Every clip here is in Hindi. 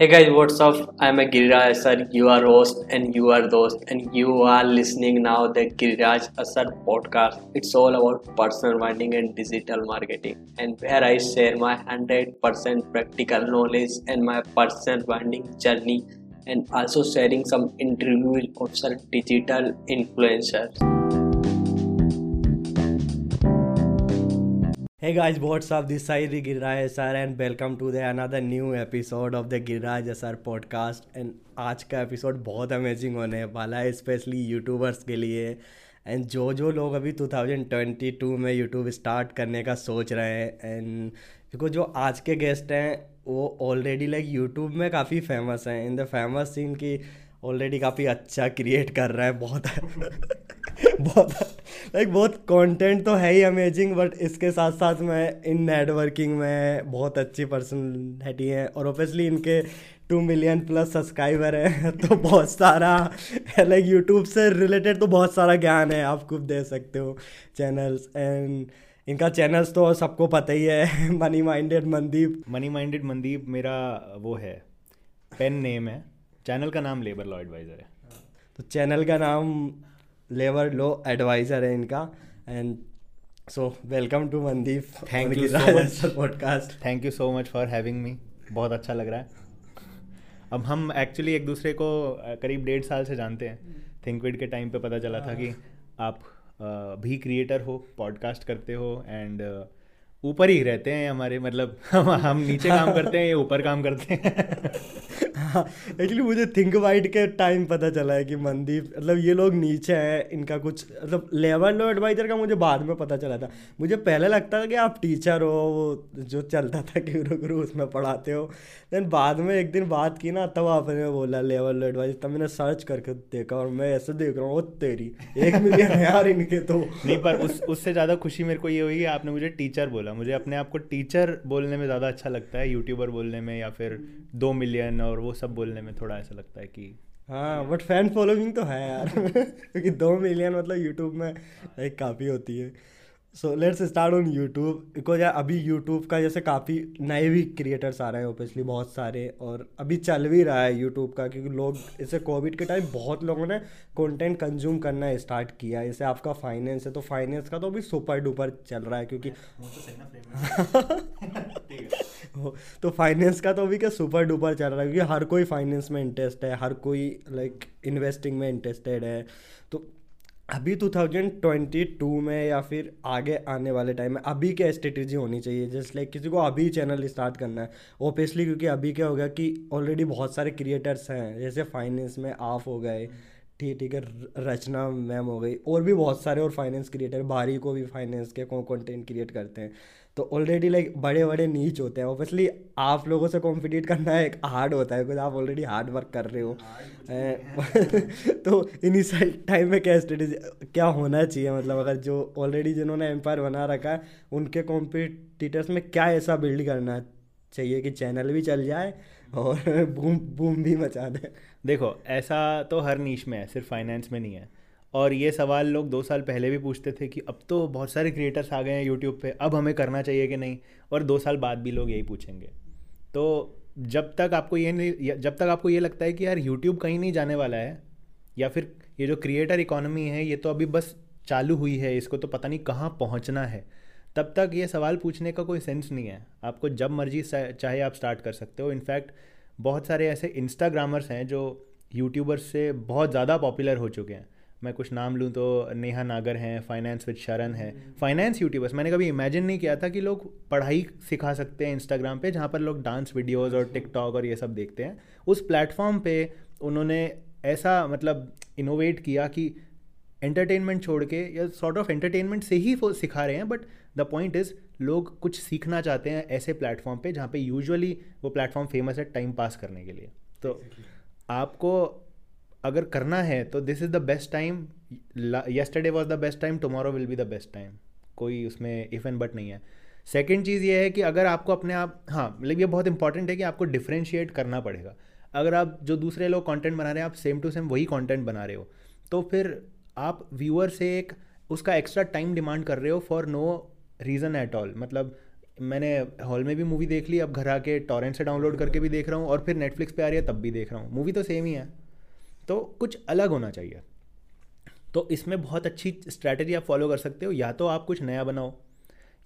Hey guys, what's up? I'm a Giriraj Asar, are host and you are host, and you are listening now the Giriraj Asar podcast. It's all about personal branding and digital marketing, and where I share my 100% practical knowledge and my personal branding journey, and also sharing some interviews of some digital influencers. Hey guys, what's up? This is Giriraj SR and welcome to the another new episode of the Giriraj SR podcast. And आज का एपिसोड बहुत अमेजिंग होने वाला है स्पेशली यूट्यूबर्स के लिए एंड जो जो लोग अभी 2022 में यूट्यूब स्टार्ट करने का सोच रहे हैं एंड बिकॉज़ जो आज के गेस्ट हैं वो ऑलरेडी लाइक यूट्यूब में काफ़ी फ़ेमस हैं इन द फ़ेमस सीन की ऑलरेडी काफ़ी अच्छा क्रिएट कर रहा है, बहुत बहुत लाइक बहुत कंटेंट तो है ही अमेजिंग बट इसके साथ साथ मैं इन नेटवर्किंग में बहुत अच्छी पर्सनैलिटी है और ओबियसली इनके टू मिलियन प्लस सब्सक्राइबर हैं तो बहुत सारा लाइक यूट्यूब से रिलेटेड तो बहुत सारा ज्ञान है, आप खुद दे सकते हो चैनल्स एंड इनका चैनल्स तो सबको पता ही है money minded Mandeep money minded Mandeep मेरा वो है पेन नेम है। चैनल का नाम लेबर लॉ एडवाइज़र है। तो चैनल का नाम लेबर लो एडवाइज़र है इनका। And so welcome to Mandeep thank you so much podcast thank you so much for having me बहुत अच्छा लग रहा है। अब हम एक्चुअली एक दूसरे को करीब डेढ़ साल से जानते हैं। थिंकविड के टाइम पे पता चला था कि आप भी क्रिएटर हो पॉडकास्ट करते हो एंड ऊपर ही रहते हैं हमारे मतलब हम हम नीचे काम करते हैं ये ऊपर काम करते हैं। एक्चुअली मुझे थिंक वाइट के टाइम पता चला है कि मनदीप मतलब ये लोग नीचे हैं इनका कुछ मतलब लेवल लो एडवाइज़र का मुझे बाद में पता चला था। मुझे पहले लगता था कि आप टीचर हो वो जो चलता था कि गुरु गुरु उसमें पढ़ाते हो। देन बाद में एक दिन बात की ना तब आपने बोला लेवल लो एडवाइजर तब मैंने सर्च करके देखा और मैं ऐसे देख रहा हूँ वो तेरी एक मिलियन यार इनके तो। नहीं पर उस उससे ज़्यादा खुशी मेरे को ये हुई कि आपने मुझे टीचर बोला। मुझे अपने आप को टीचर बोलने में ज़्यादा अच्छा लगता है यूट्यूबर बोलने में या फिर दो मिलियन और वो सब बोलने में थोड़ा ऐसा लगता है कि हाँ बट फ़ैन फॉलोइंग तो है यार। क्योंकि दो मिलियन मतलब यूट्यूब में एक काफ़ी होती है। So let's start on YouTube because यार, अभी यूट्यूब का जैसे काफ़ी नए भी क्रिएटर्स आ रहे हैं ओबियसली बहुत सारे, और अभी चल भी रहा है यूट्यूब का, क्योंकि लोग, इसे कोविड के टाइम बहुत लोगों ने कंटेंट कंज्यूम करना स्टार्ट किया जैसे आपका फाइनेंस है तो फाइनेंस का तो अभी सुपर डुपर चल रहा है, क्योंकि तो फाइनेंस का तो अभी क्या सुपर डुपर चल रहा है, क्योंकि हर कोई फाइनेंस में इंटरेस्ट है, हर कोई लाइक इन्वेस्टिंग में इंटरेस्टेड है। तो अभी 2022 में या फिर आगे आने वाले टाइम में अभी क्या स्ट्रेटेजी होनी चाहिए? जैसे लाइक किसी को अभी चैनल स्टार्ट करना है। ओबियसली क्योंकि अभी क्या हो गया कि ऑलरेडी बहुत सारे क्रिएटर्स हैं। जैसे फाइनेंस में आफ हो गए, ठीक ठीक है रचना मैम हो गई, और भी बहुत सारे और फाइनेंस क्रिएटर बारी को भी फाइनेंस के कौन कंटेंट क्रिएट करते हैं। तो ऑलरेडी लाइक बड़े बड़े नीच होते हैं। ऑब्वियसली आप लोगों से कॉम्पिटिट करना एक हार्ड होता है बिकॉज़ आप ऑलरेडी हार्ड वर्क कर रहे हो। तो इनिशियल टाइम में क्या स्ट्रेटेजी क्या होना चाहिए? मतलब अगर जो ऑलरेडी जिन्होंने एम्पायर बना रखा है उनके कॉम्पिटिटर्स में क्या ऐसा बिल्ड करना चाहिए कि चैनल भी चल जाए और बूम बूम भी मचा दे? देखो ऐसा तो हर नीच में है सिर्फ़ फाइनेंस में नहीं है। और ये सवाल लोग दो साल पहले भी पूछते थे कि अब तो बहुत सारे क्रिएटर्स आ गए हैं यूट्यूब पे, अब हमें करना चाहिए कि नहीं? और दो साल बाद भी लोग यही पूछेंगे। तो जब तक आपको ये नहीं जब तक आपको ये लगता है कि यार यूट्यूब कहीं नहीं जाने वाला है, या फिर ये जो क्रिएटर इकोनॉमी है, ये तो अभी बस चालू हुई है, इसको तो पता नहीं कहाँ पहुँचना है। तब तक ये सवाल पूछने का कोई सेंस नहीं है। आपको जब मर्ज़ी चाहे आप स्टार्ट कर सकते हो। इनफैक्ट बहुत सारे ऐसे इंस्टाग्रामर्स हैं जो यूट्यूबर्स से बहुत ज़्यादा पॉपुलर हो चुके हैं। मैं कुछ नाम लूँ तो नेहा नागर हैं फाइनेंस विद शरण है। फाइनेंस यूट्यूबर्स मैंने कभी इमेजिन नहीं किया था कि लोग पढ़ाई सिखा सकते हैं इंस्टाग्राम पे जहाँ पर लोग डांस वीडियोस और टिकटॉक और ये सब देखते हैं। उस प्लेटफॉर्म पे उन्होंने ऐसा मतलब इनोवेट किया कि एंटरटेनमेंट छोड़ के या सॉर्ट ऑफ़ एंटरटेनमेंट से ही वो सिखा रहे हैं बट द पॉइंट इज़ लोग कुछ सीखना चाहते हैं ऐसे प्लेटफॉर्म पे जहाँ पे यूजुअली वो प्लेटफॉर्म फ़ेमस है टाइम पास करने के लिए। तो आपको अगर करना है तो this is the best time yesterday was the best time tomorrow will be the best time कोई उसमें इफ़ एंड बट नहीं है। सेकेंड चीज़ ये है कि अगर आपको अपने आप हाँ मतलब ये बहुत इंपॉर्टेंट है कि आपको डिफ्रेंशिएट करना पड़ेगा। अगर आप जो दूसरे लोग कंटेंट बना रहे हैं, आप सेम टू सेम वही कंटेंट बना रहे हो तो फिर आप व्यूअर से एक उसका एक्स्ट्रा टाइम डिमांड कर रहे हो for no reason at all मतलब मैंने हॉल में भी मूवी देख ली, अब घर आके टॉरेंट से डाउनलोड करके भी देख रहा हूँ और फिर नेटफ्लिक्स पे आ रही है, तब भी देख रहा हूँ। मूवी तो सेम ही है। तो कुछ अलग होना चाहिए। तो इसमें बहुत अच्छी स्ट्रैटेजी आप फॉलो कर सकते हो या तो आप कुछ नया बनाओ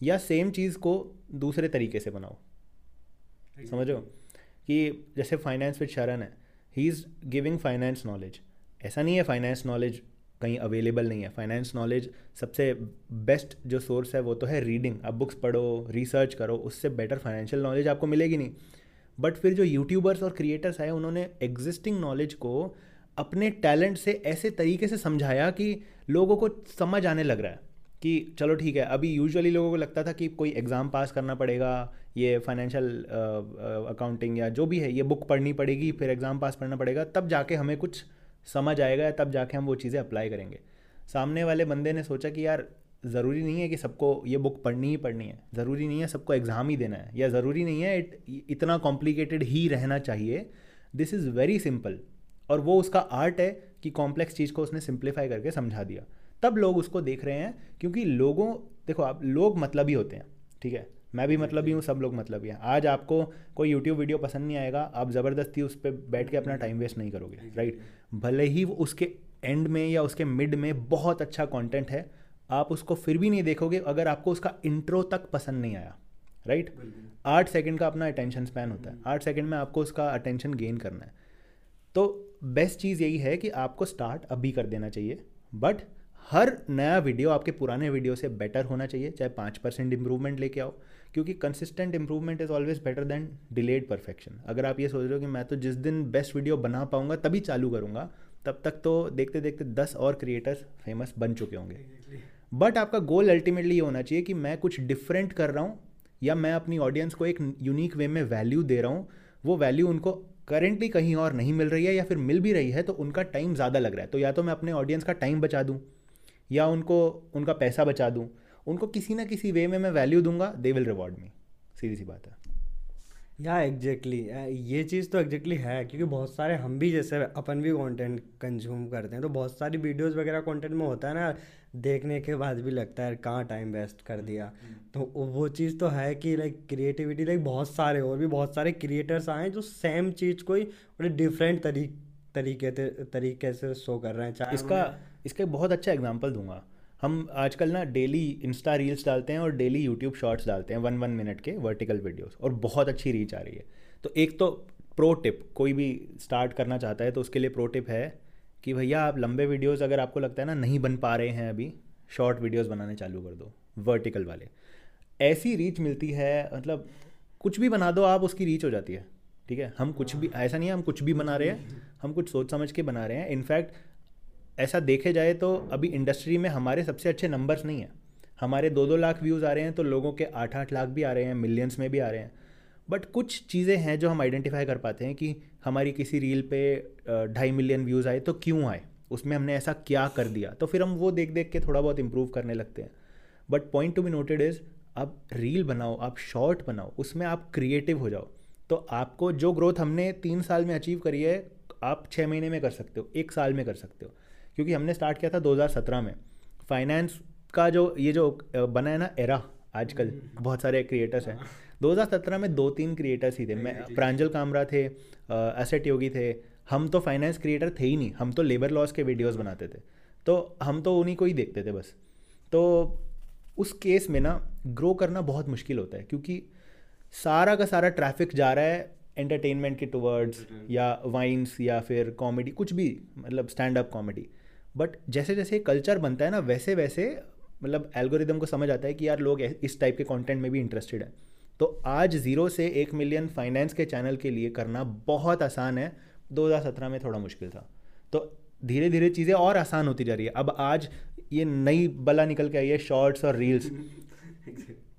या सेम चीज़ को दूसरे तरीके से बनाओ। समझो कि जैसे फाइनेंस विद शरण है he is giving finance knowledge ऐसा नहीं है फाइनेंस नॉलेज कहीं अवेलेबल नहीं है। फाइनेंस नॉलेज सबसे बेस्ट जो सोर्स है वो तो है रीडिंग आप बुक्स पढ़ो रिसर्च करो उससे बेटर फाइनेंशियल नॉलेज आपको मिलेगी नहीं। बट फिर जो यूट्यूबर्स और क्रिएटर्स आए उन्होंने एग्जिस्टिंग नॉलेज को अपने टैलेंट से ऐसे तरीके से समझाया कि लोगों को समझ आने लग रहा है कि चलो ठीक है, अभी यूजुअली लोगों को लगता था कि कोई एग्ज़ाम पास करना पड़ेगा, ये फाइनेंशियल अकाउंटिंग या जो भी है, ये बुक पढ़नी पड़ेगी, फिर एग्ज़ाम पास करना पड़ेगा, तब जाके हमें कुछ समझ आएगा, तब जाके हम वो चीज़ें अप्लाई करेंगे। सामने वाले बंदे ने सोचा कि यार, ज़रूरी नहीं है कि सबको ये बुक पढ़नी ही पढ़नी है, ज़रूरी नहीं है सबको एग्ज़ाम ही देना है, या ज़रूरी नहीं है इतना कॉम्प्लिकेटेड ही रहना चाहिए। दिस इज़ वेरी सिंपल और वो उसका आर्ट है कि कॉम्प्लेक्स चीज़ को उसने सिंप्लीफाई करके समझा दिया। तब लोग उसको देख रहे हैं क्योंकि लोगों देखो आप लोग मतलब ही होते हैं ठीक है? मैं भी मतलब ही हूँ सब लोग मतलब ही। हैं आज आपको कोई यूट्यूब वीडियो पसंद नहीं आएगा आप ज़बरदस्ती उस पर बैठ के अपना टाइम वेस्ट नहीं करोगे राइट भले ही वो उसके एंड में या उसके मिड में बहुत अच्छा कंटेंट है आप उसको फिर भी नहीं देखोगे अगर आपको उसका इंट्रो तक पसंद नहीं आया राइट आठ सेकेंड का अपना अटेंशन स्पैन होता है। आठ सेकेंड में आपको उसका अटेंशन गेन करना है। तो बेस्ट चीज़ यही है कि आपको स्टार्ट अभी कर देना चाहिए बट हर नया वीडियो आपके पुराने वीडियो से बेटर होना चाहिए चाहे पाँच परसेंट इंप्रूवमेंट लेके आओ क्योंकि consistent improvement is always better than delayed perfection अगर आप ये सोच रहे हो कि मैं तो जिस दिन बेस्ट वीडियो बना पाऊँगा तभी चालू करूँगा तब तक तो देखते देखते दस और क्रिएटर्स फ़ेमस बन चुके होंगे। बट आपका गोल अल्टीमेटली ये होना चाहिए कि मैं कुछ डिफरेंट कर रहा हूँ या मैं अपनी ऑडियंस को एक यूनिक वे में वैल्यू दे रहा हूँ वो वैल्यू उनको करेंटली कहीं और नहीं मिल रही है या फिर मिल भी रही है तो उनका टाइम ज़्यादा लग रहा है। तो या तो मैं अपने ऑडियंस का टाइम बचा दूँ, या उनको, उनका पैसा बचा दूँ। उनको किसी ना किसी वे में मैं वैल्यू दूँगा दे विल रिवॉर्ड मी सीधी सी बात है। या एग्जैक्टली ये चीज़ तो एग्जैक्टली है क्योंकि बहुत सारे हम भी जैसे अपन भी कंटेंट कंज्यूम करते हैं तो बहुत सारी वीडियोस वगैरह कंटेंट में होता है ना देखने के बाद भी लगता है कहाँ टाइम वेस्ट कर दिया? तो वो चीज़ तो है कि लाइक क्रिएटिविटी लाइक बहुत सारे और भी बहुत सारे क्रिएटर्स आए जो सेम चीज़ को ही बड़े डिफरेंट तरीके तरीके से शो कर रहे हैं चाहे इसका इसका बहुत अच्छा एग्ज़ाम्पल दूँगा। हम आजकल ना डेली इंस्टा रील्स डालते हैं और डेली यूट्यूब शॉर्ट्स डालते हैं वन वन मिनट के वर्टिकल वीडियोस और बहुत अच्छी रीच आ रही है। तो एक तो प्रो टिप कोई भी स्टार्ट करना चाहता है तो उसके लिए प्रो टिप है कि भैया आप लंबे वीडियोस अगर आपको लगता है ना नहीं बन पा रहे हैं अभी शॉर्ट वीडियोस बनाने चालू कर दो वर्टिकल वाले। ऐसी रीच मिलती है मतलब कुछ भी बना दो, आप उसकी रीच हो जाती है, ठीक है? हम कुछ भी, ऐसा नहीं है हम कुछ भी बना रहे हैं, हम कुछ सोच समझ के बना रहे हैं। इनफैक्ट ऐसा देखे जाए तो अभी इंडस्ट्री में हमारे सबसे अच्छे नंबर्स नहीं हैं। हमारे दो दो लाख व्यूज़ आ रहे हैं तो लोगों के आठ आठ लाख भी आ रहे हैं मिलियंस में भी आ रहे हैं। बट कुछ चीज़ें हैं जो हम आइडेंटिफाई कर पाते हैं कि हमारी किसी रील पे ढाई मिलियन व्यूज़ आए तो क्यों आए? उसमें हमने ऐसा क्या कर दिया? तो फिर हम वो देख देख के थोड़ा बहुत इम्प्रूव करने लगते हैं। But point to be noted is आप रील बनाओ, आप शॉर्ट बनाओ, उसमें आप क्रिएटिव हो जाओ। तो आपको जो ग्रोथ हमने तीन साल में अचीव करी है, आप छः महीने में कर सकते हो, एक साल में कर सकते हो। क्योंकि हमने स्टार्ट किया था 2017 में। फाइनेंस का जो ये जो बना है ना एरा आजकल हम्म। बहुत सारे क्रिएटर्स हैं। 2017 में दो तीन क्रिएटर्स ही थे। मैं प्रांजल कामरा थे एसेट योगी थे। हम तो फाइनेंस क्रिएटर थे ही नहीं। हम तो लेबर लॉस के वीडियोस बनाते थे। तो हम तो उन्हीं को ही देखते थे बस। तो उस केस में ना ग्रो करना बहुत मुश्किल होता है क्योंकि सारा का सारा ट्रैफ़िक जा रहा है एंटरटेनमेंट के टूवर्ड्स या वाइन्स या फिर कॉमेडी कुछ भी मतलब स्टैंड अप कॉमेडी बट जैसे जैसे कल्चर बनता है ना वैसे वैसे मतलब एल्गोरिदम को समझ आता है कि यार लोग इस टाइप के कंटेंट में भी इंटरेस्टेड है। तो आज ज़ीरो से एक मिलियन फाइनेंस के चैनल के लिए करना बहुत आसान है। 2017 में थोड़ा मुश्किल था। तो धीरे धीरे चीज़ें और आसान होती जा रही है। अब आज ये नई बला निकल के आई है शॉर्ट्स और रील्स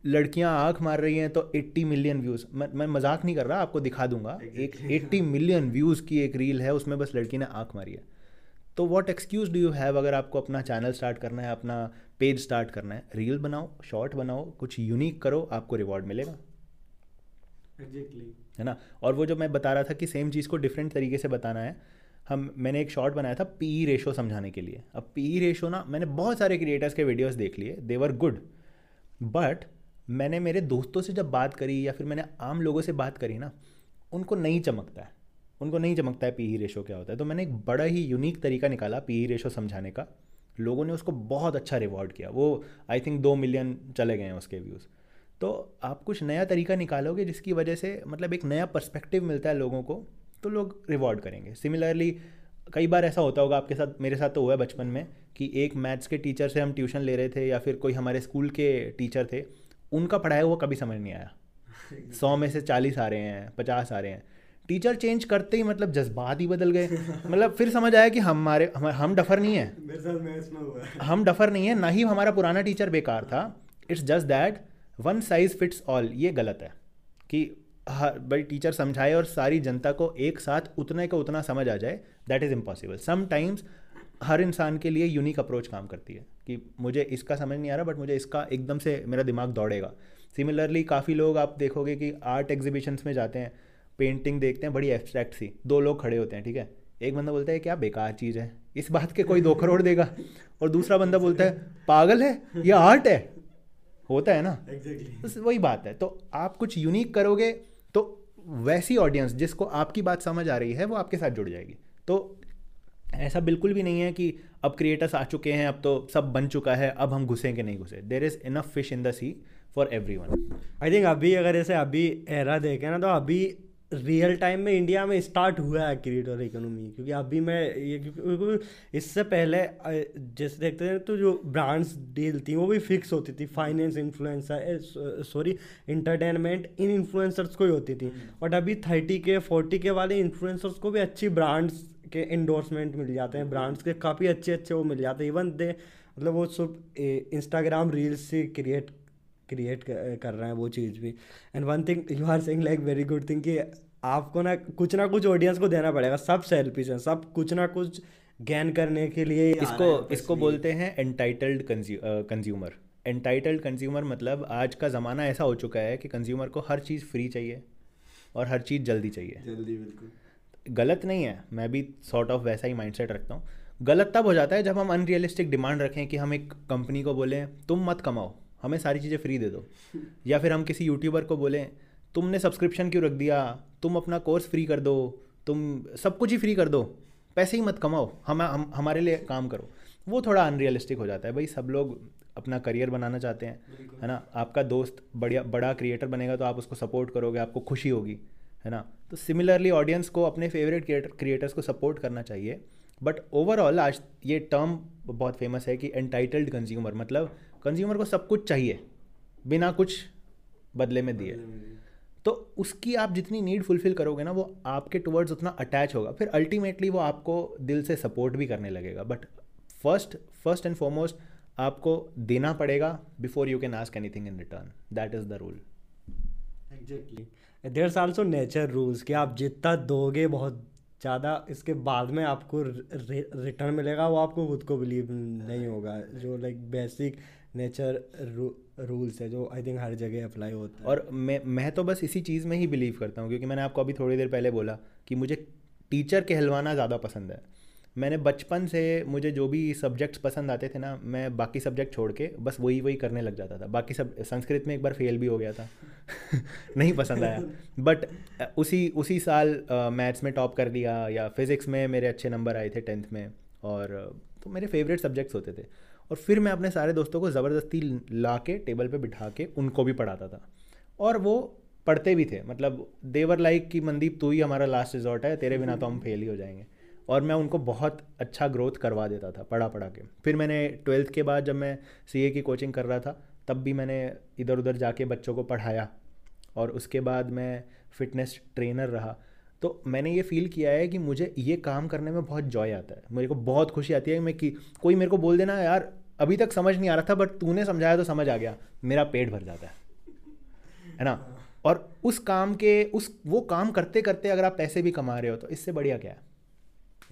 लड़कियाँ आँख मार रही हैं तो 80 मिलियन व्यूज़ मैं मैं मज़ाक नहीं कर रहा आपको दिखा दूँगा। एक 80 मिलियन व्यूज़ की एक रील है उसमें बस लड़की ने आँख मारी है। तो what excuse do you have अगर आपको अपना चैनल स्टार्ट करना है अपना पेज स्टार्ट करना है? रील बनाओ शॉर्ट बनाओ कुछ यूनिक करो आपको रिवॉर्ड मिलेगा। Exactly. है ना? और वो जो मैं बता रहा था कि सेम चीज़ को डिफरेंट तरीके से बताना है हम मैंने एक शॉर्ट बनाया था पी ई रेशो समझाने के लिए। अब पी ई रेशो ना मैंने बहुत सारे क्रिएटर्स के वीडियोस देख लिए दे वर गुड बट मैंने मेरे दोस्तों से जब बात करी या फिर मैंने आम लोगों से बात करी ना उनको नहीं चमकता है। उनको नहीं चमकता है पी ई रेशो क्या होता है। तो मैंने एक बड़ा ही यूनिक तरीका निकाला पी ई रेशो समझाने का। लोगों ने उसको बहुत अच्छा रिवॉर्ड किया। वो आई थिंक दो मिलियन चले गए हैं उसके व्यूज़ तो आप कुछ नया तरीका निकालोगे जिसकी वजह से मतलब एक नया पर्सपेक्टिव मिलता है लोगों को तो लोग रिवॉर्ड करेंगे। सिमिलरली कई बार ऐसा होता होगा आपके साथ मेरे साथ तो हुआ है बचपन में कि एक मैथ्स के टीचर से हम ट्यूशन ले रहे थे या फिर कोई हमारे स्कूल के टीचर थे उनका पढ़ाया हुआ कभी समझ नहीं आया। सौ में से चालीस आ रहे हैं पचास आ रहे हैं। टीचर चेंज करते ही मतलब जज्बात ही बदल गए। मतलब फिर समझ आया कि हमारे हम हम डफर नहीं है। हम डफर नहीं है ना ही हमारा पुराना टीचर बेकार था। It's just that one size fits all ये गलत है कि हर भाई टीचर समझाए और सारी जनता को एक साथ उतने का उतना समझ आ जाए दैट इज़ इम्पॉसिबल समटाइम्स हर इंसान के लिए यूनिक अप्रोच काम करती है कि मुझे इसका समझ नहीं आ रहा बट मुझे इसका एकदम से मेरा दिमाग दौड़ेगा। सिमिलरली काफ़ी लोग आप देखोगे कि आर्ट एग्जीबिशंस में जाते हैं। पेंटिंग देखते हैं बड़ी एब्स्ट्रैक्ट सी। दो लोग खड़े होते हैं ठीक है? एक बंदा बोलता है क्या बेकार चीज़ है? इस बात के कोई दो करोड़ देगा। और दूसरा बंदा बोलता है पागल है? ये आर्ट है? होता है ना? तो वही बात है। तो आप कुछ यूनिक करोगे तो वैसी ऑडियंस जिसको आपकी बात समझ आ रही है वो आपके साथ जुड़ जाएगी। तो ऐसा बिल्कुल भी नहीं है कि अब क्रिएटर्स आ चुके हैं अब तो सब बन चुका है अब हम घुसेंगे नहीं घुसे। There is enough fish in the sea for everyone I think अभी अगर ऐसे अभी एरा देखें ना तो अभी रियल टाइम में इंडिया में स्टार्ट हुआ है क्रिएटर इकोनॉमी क्योंकि अभी मैं ये क्योंकि इससे पहले जैसे देखते हैं तो जो ब्रांड्स डील थी वो भी फिक्स होती थी finance influencer sorry entertainment in influencers को ही होती थी। बट अभी थर्टी के फोर्टी के वाले इन्फ्लुएंसर्स को भी अच्छी ब्रांड्स के इंडोर्समेंट मिल जाते हैं। ब्रांड्स के काफ़ी अच्छे अच्छे वो मिल जाते हैं। इवन दे मतलब वो सिर्फ़ इंस्टाग्राम रील्स से क्रिएट क्रिएट कर रहे हैं वो चीज़ भी। And one thing you are saying like very good thing कि आपको ना कुछ ना कुछ ऑडियंस को देना पड़ेगा सब सेल्फिश हैं सब कुछ ना कुछ गेन करने के लिए इसको इसको बोलते हैं एंटाइटल्ड कंज्यूमर एंटाइटल्ड कंज्यूमर मतलब आज का ज़माना ऐसा हो चुका है कि कंज्यूमर को हर चीज़ फ्री चाहिए और हर चीज़ जल्दी चाहिए। जल्दी बिल्कुल। गलत नहीं है मैं भी सॉर्ट ऑफ़ वैसा ही माइंडसेट रखता हूँ। गलत तब हो जाता है जब हम अनरियलिस्टिक डिमांड रखें कि हम एक कंपनी को बोलें तुम मत कमाओ। हमें सारी चीज़ें फ्री दे दो। या फिर हम किसी यूट्यूबर को बोलें तुमने सब्सक्रिप्शन क्यों रख दिया? तुम अपना कोर्स फ्री कर दो। तुम सब कुछ ही फ्री कर दो। पैसे ही मत कमाओ। हम, हम हमारे लिए काम करो। वो थोड़ा अनरियलिस्टिक हो जाता है। भाई सब लोग अपना करियर बनाना चाहते हैं है ना? आपका दोस्त बढ़िया बड़ा क्रिएटर बनेगा तो आप उसको सपोर्ट करोगे आपको खुशी होगी है ना? तो सिमिलरली ऑडियंस को अपने फेवरेट क्रिएटर्स को सपोर्ट करना चाहिए। बट ओवरऑल आज ये टर्म बहुत फ़ेमस है कि एंटाइटल्ड कंज्यूमर मतलब कंज्यूमर को सब कुछ चाहिए बिना कुछ बदले में दिए। तो उसकी आप जितनी नीड फुलफिल करोगे ना वो आपके टुवर्ड्स उतना अटैच होगा। फिर अल्टीमेटली वो आपको दिल से सपोर्ट भी करने लगेगा। But first first and foremost आपको देना पड़ेगा before you can ask anything in return that is the rule exactly there also nature rules कि आप जितना दोगे बहुत ज़्यादा इसके बाद में आपको रिटर्न मिलेगा, वो आपको खुद को बिलीव नहीं होगा, जो लाइक बेसिक नेचर रूल्स है, जो आई थिंक हर जगह अप्लाई होता है। और मैं मैं तो बस इसी चीज़ में ही बिलीव करता हूँ, क्योंकि मैंने आपको अभी थोड़ी देर पहले बोला कि मुझे टीचर कहलवाना ज़्यादा पसंद है। मैंने बचपन से मुझे जो भी सब्जेक्ट्स पसंद आते थे ना मैं बाकी सब्जेक्ट छोड़ के बस वही वही करने लग जाता था। बाकी सब संस्कृत में एक बार फेल भी हो गया था। नहीं पसंद आया। बट उसी उसी साल मैथ्स uh, में टॉप कर लिया या फिज़िक्स में मेरे अच्छे नंबर आए थे टेंथ में और तो मेरे फेवरेट सब्जेक्ट्स होते थे। और फिर मैं अपने सारे दोस्तों को ज़बरदस्ती ला के टेबल पर बिठा के उनको भी पढ़ाता था। और वो पढ़ते भी थे। मतलब देवर लाइक कि मनदीप तू ही हमारा लास्ट रिजॉर्ट है तेरे बिना तो हम फेल ही हो जाएँगे। और मैं उनको बहुत अच्छा ग्रोथ करवा देता था पढ़ा पढ़ा के। फिर मैंने ट्वेल्थ के बाद जब मैं सीए की कोचिंग कर रहा था, तब भी मैंने इधर उधर जाके बच्चों को पढ़ाया और उसके बाद मैं फिटनेस ट्रेनर रहा। तो मैंने ये फील किया है कि मुझे ये काम करने में बहुत जॉय आता है। मेरे को बहुत खुशी आती है मैं कि कोई मेरे को बोल देना, यार, अभी तक समझ नहीं आ रहा था बट तूने समझाया तो समझ आ गया। मेरा पेट भर जाता है। है ना? और उस काम के, उस, वो काम करते करते अगर आप पैसे भी कमा रहे हो तो इससे बढ़िया क्या है?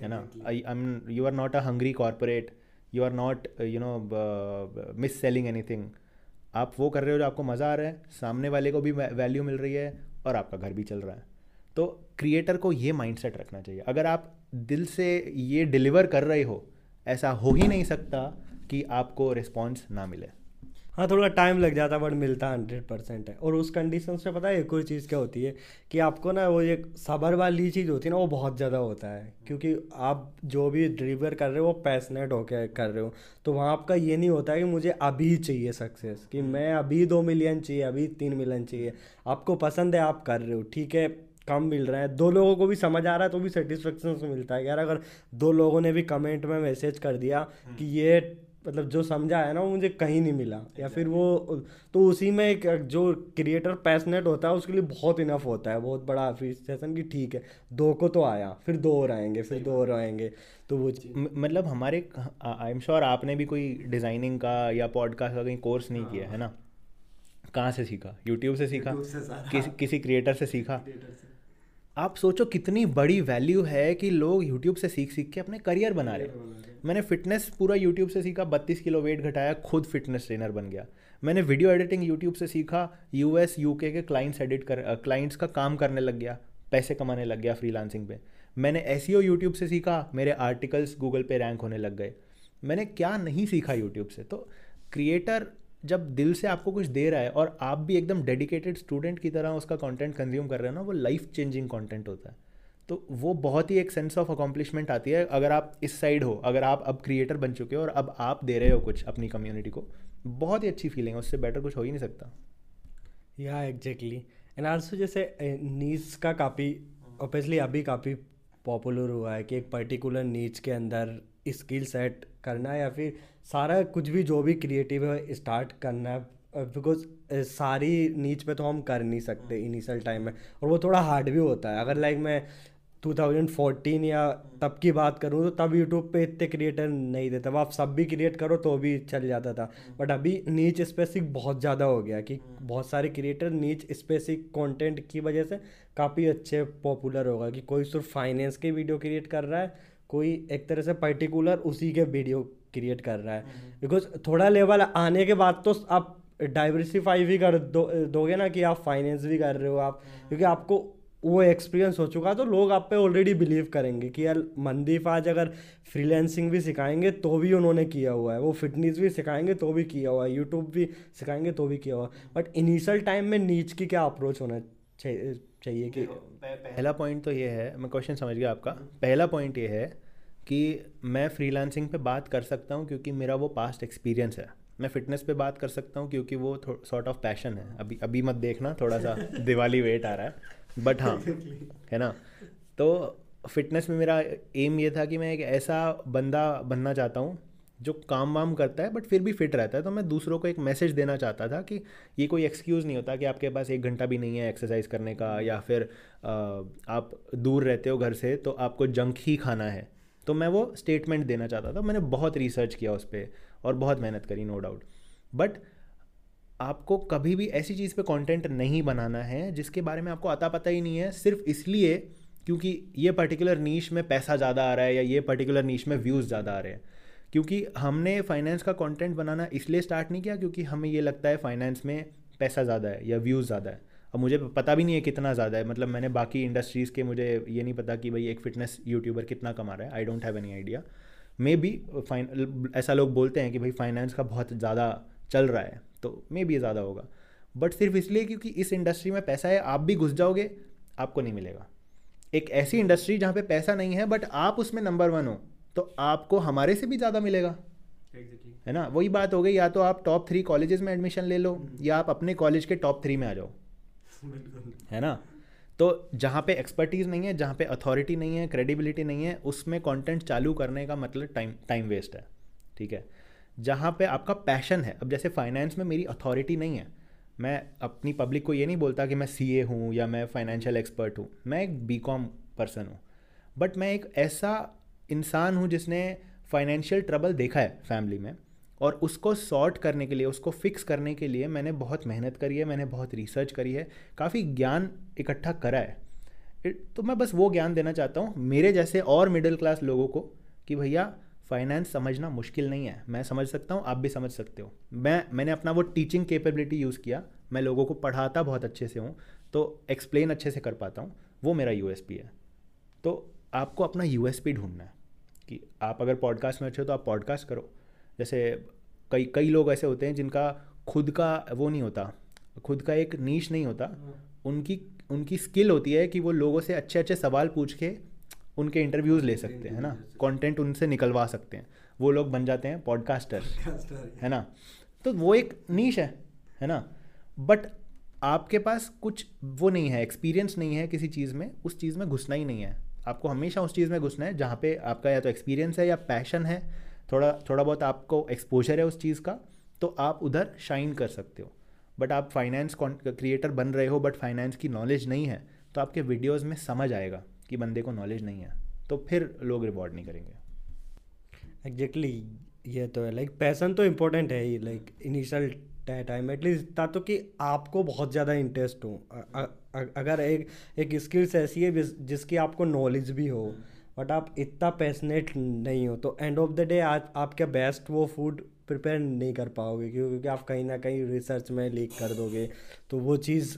है ना I am you are not a hungry corporate you are not you know mis selling anything आप वो कर रहे हो जो आपको मज़ा आ रहा है सामने वाले को भी वैल्यू मिल रही है और आपका घर भी चल रहा है। तो क्रिएटर को ये माइंडसेट रखना चाहिए। अगर आप दिल से ये डिलीवर कर रहे हो ऐसा हो ही नहीं सकता कि आपको रिस्पॉन्स ना मिले। हाँ थोड़ा टाइम लग जाता है बट मिलता हंड्रेड परसेंट है। और उस कंडीशन से पता है एक और चीज़ क्या होती है कि आपको ना वो एक सबर वाली चीज़ होती है ना वो बहुत ज़्यादा होता है। क्योंकि आप जो भी डिलीवर कर रहे हो वो पैसनेट होकर कर रहे हो। तो वहाँ आपका ये नहीं होता है कि मुझे अभी चाहिए सक्सेस कि मैं अभी दो मिलियन चाहिए अभी तीन मिलियन चाहिए। आपको पसंद है आप कर रहे हो ठीक है कम मिल रहा है। दो लोगों को भी समझ आ रहा है तो भी सेटिस्फेक्शन से मिलता है। यार अगर दो लोगों ने भी कमेंट में मैसेज कर दिया कि ये मतलब जो समझा है ना वो मुझे कहीं नहीं मिला। या फिर वो तो उसी में एक जो क्रिएटर पैसनेट होता है उसके लिए बहुत इनफ होता है। बहुत बड़ा अप्रिसिएशन कि ठीक है दो को तो आया फिर दो और आएँगे फिर दो और आएँगे तो वो मतलब हमारे आई एम श्योर आपने भी कोई डिज़ाइनिंग का या पॉडकास्ट का कहीं कोर्स नहीं किया है ना? कहाँ से सीखा? यूट्यूब से सीखा? किस, किसी क्रिएटर से सीखा? आप सोचो कितनी बड़ी वैल्यू है कि लोग यूट्यूब से सीख सीख के अपने करियर बना रहे मैंने फिटनेस पूरा यूट्यूब से सीखा, बत्तीस किलो वेट घटाया, खुद फिटनेस ट्रेनर बन गया। मैंने वीडियो एडिटिंग यूट्यूब से सीखा यूएस यूके के क्लाइंट्स एडिट कर क्लाइंट्स का काम करने लग गया, पैसे कमाने लग गया फ्रीलांसिंग पे। मैंने एस यूट्यूब से सीखा, मेरे आर्टिकल्स गूगल पे रैंक होने लग गए। मैंने क्या नहीं सीखा यूट्यूब से? तो क्रिएटर जब दिल से आपको कुछ दे रहा है और आप भी एकदम डेडिकेटेड स्टूडेंट की तरह उसका कंटेंट कंज्यूम कर रहे हो ना, वो लाइफ चेंजिंग कंटेंट होता है। तो वो बहुत ही एक सेंस ऑफ़ अकॉम्पलिशमेंट आती है। अगर आप इस साइड हो, अगर आप अब क्रिएटर बन चुके हो और अब आप दे रहे हो कुछ अपनी कम्युनिटी को, बहुत ही अच्छी फीलिंग है। उससे बेटर कुछ हो ही नहीं सकता। या एग्जैक्टली एंड आल्सो जैसे नीड्स का काफ़ी ऑब्वियसली अभी काफ़ी पॉपुलर हुआ है कि एक पर्टिकुलर नीच के अंदर स्किल सेट करना या फिर सारा कुछ भी जो भी क्रिएटिव है स्टार्ट करना है। बिकॉज़ सारी नीच पे तो हम कर नहीं सकते इनिशियल टाइम में। और वो थोड़ा हार्ड भी होता है। अगर लाइक मैं 2014 या तब की बात करूँ तो तब यूट्यूब पे इतने क्रिएटर नहीं थे तब आप सब भी क्रिएट करो तो भी चल जाता था। बट अभी नीच स्पेसिक बहुत ज़्यादा हो गया कि बहुत सारे क्रिएटर नीच स्पेसिक कंटेंट की वजह से काफ़ी अच्छे पॉपुलर होगा कि कोई सिर्फ़ फाइनेंस के वीडियो क्रिएट कर रहा है, कोई एक तरह से पर्टिकुलर उसी के वीडियो क्रिएट कर रहा है। बिकॉज़ थोड़ा लेवल आने के बाद तो आप डाइवर्सिफाई भी कर दो, दोगे ना कि आप फाइनेंस भी कर रहे हो आप। क्योंकि आपको वो एक्सपीरियंस हो चुका तो लोग आप पे ऑलरेडी बिलीव करेंगे कि यार मंदीप आज अगर फ्रीलैंसिंग भी सिखाएँगे तो भी उन्होंने किया हुआ है। वो फिटनेस भी सिखाएँगे तो भी किया हुआ है। यूट्यूब भी सिखाएँगे तो भी किया हुआ है। बट इनिशियल टाइम में नीच की क्या अप्रोच होना चाहिए चाहिए कि पहला पॉइंट तो ये है मैं क्वेश्चन समझ गया आपका। पहला पॉइंट ये है कि मैं फ्रीलांसिंग पे बात कर सकता हूँ क्योंकि मेरा वो पास्ट एक्सपीरियंस है। मैं फिटनेस पे बात कर सकता हूँ क्योंकि वो सॉर्ट ऑफ़ पैशन है। अभी अभी मत देखना थोड़ा सा दिवाली वेट आ रहा है। बट हाँ है ना? तो फिटनेस में मेरा एम ये था कि मैं एक ऐसा बंदा बनना चाहता हूँ जो काम वाम करता है बट फिर भी फिट रहता है। तो मैं दूसरों को एक मैसेज देना चाहता था कि ये कोई एक्सक्यूज़ नहीं होता कि आपके पास एक घंटा भी नहीं है एक्सरसाइज करने का या फिर आप दूर रहते हो घर से तो आपको जंक ही खाना है। तो मैं वो स्टेटमेंट देना चाहता था। मैंने बहुत रिसर्च किया उस पर और बहुत मेहनत करी नो डाउट बट आपको कभी भी ऐसी चीज़ पे कंटेंट नहीं बनाना है, जिसके बारे में आपको अता पता ही नहीं है, सिर्फ़ इसलिए क्योंकि ये पर्टिकुलर नीच में पैसा ज़्यादा आ रहा है या ये पर्टिकुलर नीच में व्यूज़ ज़्यादा आ रहे हैं। क्योंकि हमने फाइनेंस का कंटेंट बनाना इसलिए स्टार्ट नहीं किया क्योंकि हमें ये लगता है फाइनेंस में पैसा ज़्यादा है या व्यूज़ ज़्यादा है। अब मुझे पता भी नहीं है कितना ज़्यादा है मतलब मैंने बाकी इंडस्ट्रीज़ के मुझे ये नहीं पता कि भाई एक फ़िटनेस यूट्यूबर कितना कमा रहा है I don't have any idea maybe ऐसा लोग बोलते हैं कि भाई फाइनेंस का बहुत ज़्यादा चल रहा है। तो मे बी ज़्यादा होगा। बट सिर्फ़ इसलिए क्योंकि इस इंडस्ट्री में पैसा है आप भी घुस जाओगे आपको नहीं मिलेगा। एक ऐसी इंडस्ट्री जहाँ पे पैसा नहीं है बट आप उसमें नंबर वन हो तो आपको हमारे से भी ज़्यादा मिलेगा। Exactly. है ना? वही बात हो गई या तो आप टॉप थ्री कॉलेजेस में एडमिशन ले लो hmm. या आप अपने कॉलेज के टॉप थ्री में आ जाओ। है ना? तो जहाँ पे एक्सपर्टीज़ नहीं है जहाँ पे अथॉरिटी नहीं है क्रेडिबिलिटी नहीं है उसमें कंटेंट चालू करने का मतलब टाइम टाइम वेस्ट है। ठीक है? जहाँ पे आपका पैशन है। अब जैसे फाइनेंस में मेरी अथॉरिटी नहीं है। मैं अपनी पब्लिक को ये नहीं बोलता कि मैं सी ए हूँ या मैं फाइनेंशियल एक्सपर्ट हूँ। मैं एक बी कॉम पर्सन हूँ। बट मैं एक ऐसा इंसान हूँ जिसने फाइनेंशियल ट्रबल देखा है फैमिली में और उसको सॉर्ट करने के लिए, उसको फिक्स करने के लिए मैंने बहुत मेहनत करी है, मैंने बहुत रिसर्च करी है, काफ़ी ज्ञान इकट्ठा करा है। तो मैं बस वो ज्ञान देना चाहता हूँ, मेरे जैसे और मिडिल क्लास लोगों को कि भैया फाइनेंस समझना मुश्किल नहीं है। मैं समझ सकता हूँ आप भी समझ सकते हो। मैं मैंने अपना वो टीचिंग कैपेबिलिटी यूज़ किया। मैं लोगों को पढ़ाता बहुत अच्छे से हूँ तो एक्सप्लेन अच्छे से कर पाता हूँ। वो मेरा यूएसपी है। तो आपको अपना यूएसपी ढूंढना है कि आप अगर पॉडकास्ट में अच्छे हो तो आप पॉडकास्ट करो। जैसे कई कई लोग ऐसे होते हैं जिनका खुद का वो नहीं होता खुद का एक नीच नहीं होता। उनकी उनकी स्किल होती है कि वो लोगों से अच्छे अच्छे सवाल पूछ के उनके इंटरव्यूज़ ले सकते हैं ना? कंटेंट उनसे निकलवा सकते हैं। वो लोग बन जाते हैं पॉडकास्टर है ना? तो वो एक नीच है है ना? बट आपके पास कुछ वो नहीं है एक्सपीरियंस नहीं है किसी चीज़ में उस चीज़ में घुसना ही नहीं है। आपको हमेशा उस चीज़ में घुसना है जहाँ पे आपका या तो एक्सपीरियंस है या पैशन है थोड़ा थोड़ा बहुत आपको एक्सपोजर है उस चीज़ का तो आप उधर शाइन कर सकते हो। बट आप फाइनेंस क्रिएटर बन रहे हो बट फाइनेंस की नॉलेज नहीं है तो आपके वीडियोज़ में समझ आएगा। कि बंदे को नॉलेज नहीं है तो फिर लोग रिवॉर्ड नहीं करेंगे। एग्जैक्टली exactly, ये तो है। लाइक पैसन तो इम्पोर्टेंट है ही like initial time at least ताकि कि आपको बहुत ज़्यादा इंटरेस्ट हो। अगर एक एक स्किल्स ऐसी है जिसकी आपको नॉलेज भी हो बट आप इतना पैसनेट नहीं हो तो एंड ऑफ़ द डे आज आप क्या बेस्ट वो फ़ूड प्रिपेयर नहीं कर पाओगे? क्योंकि आप कहीं ना कहीं रिसर्च में लीक कर दोगे तो वो चीज़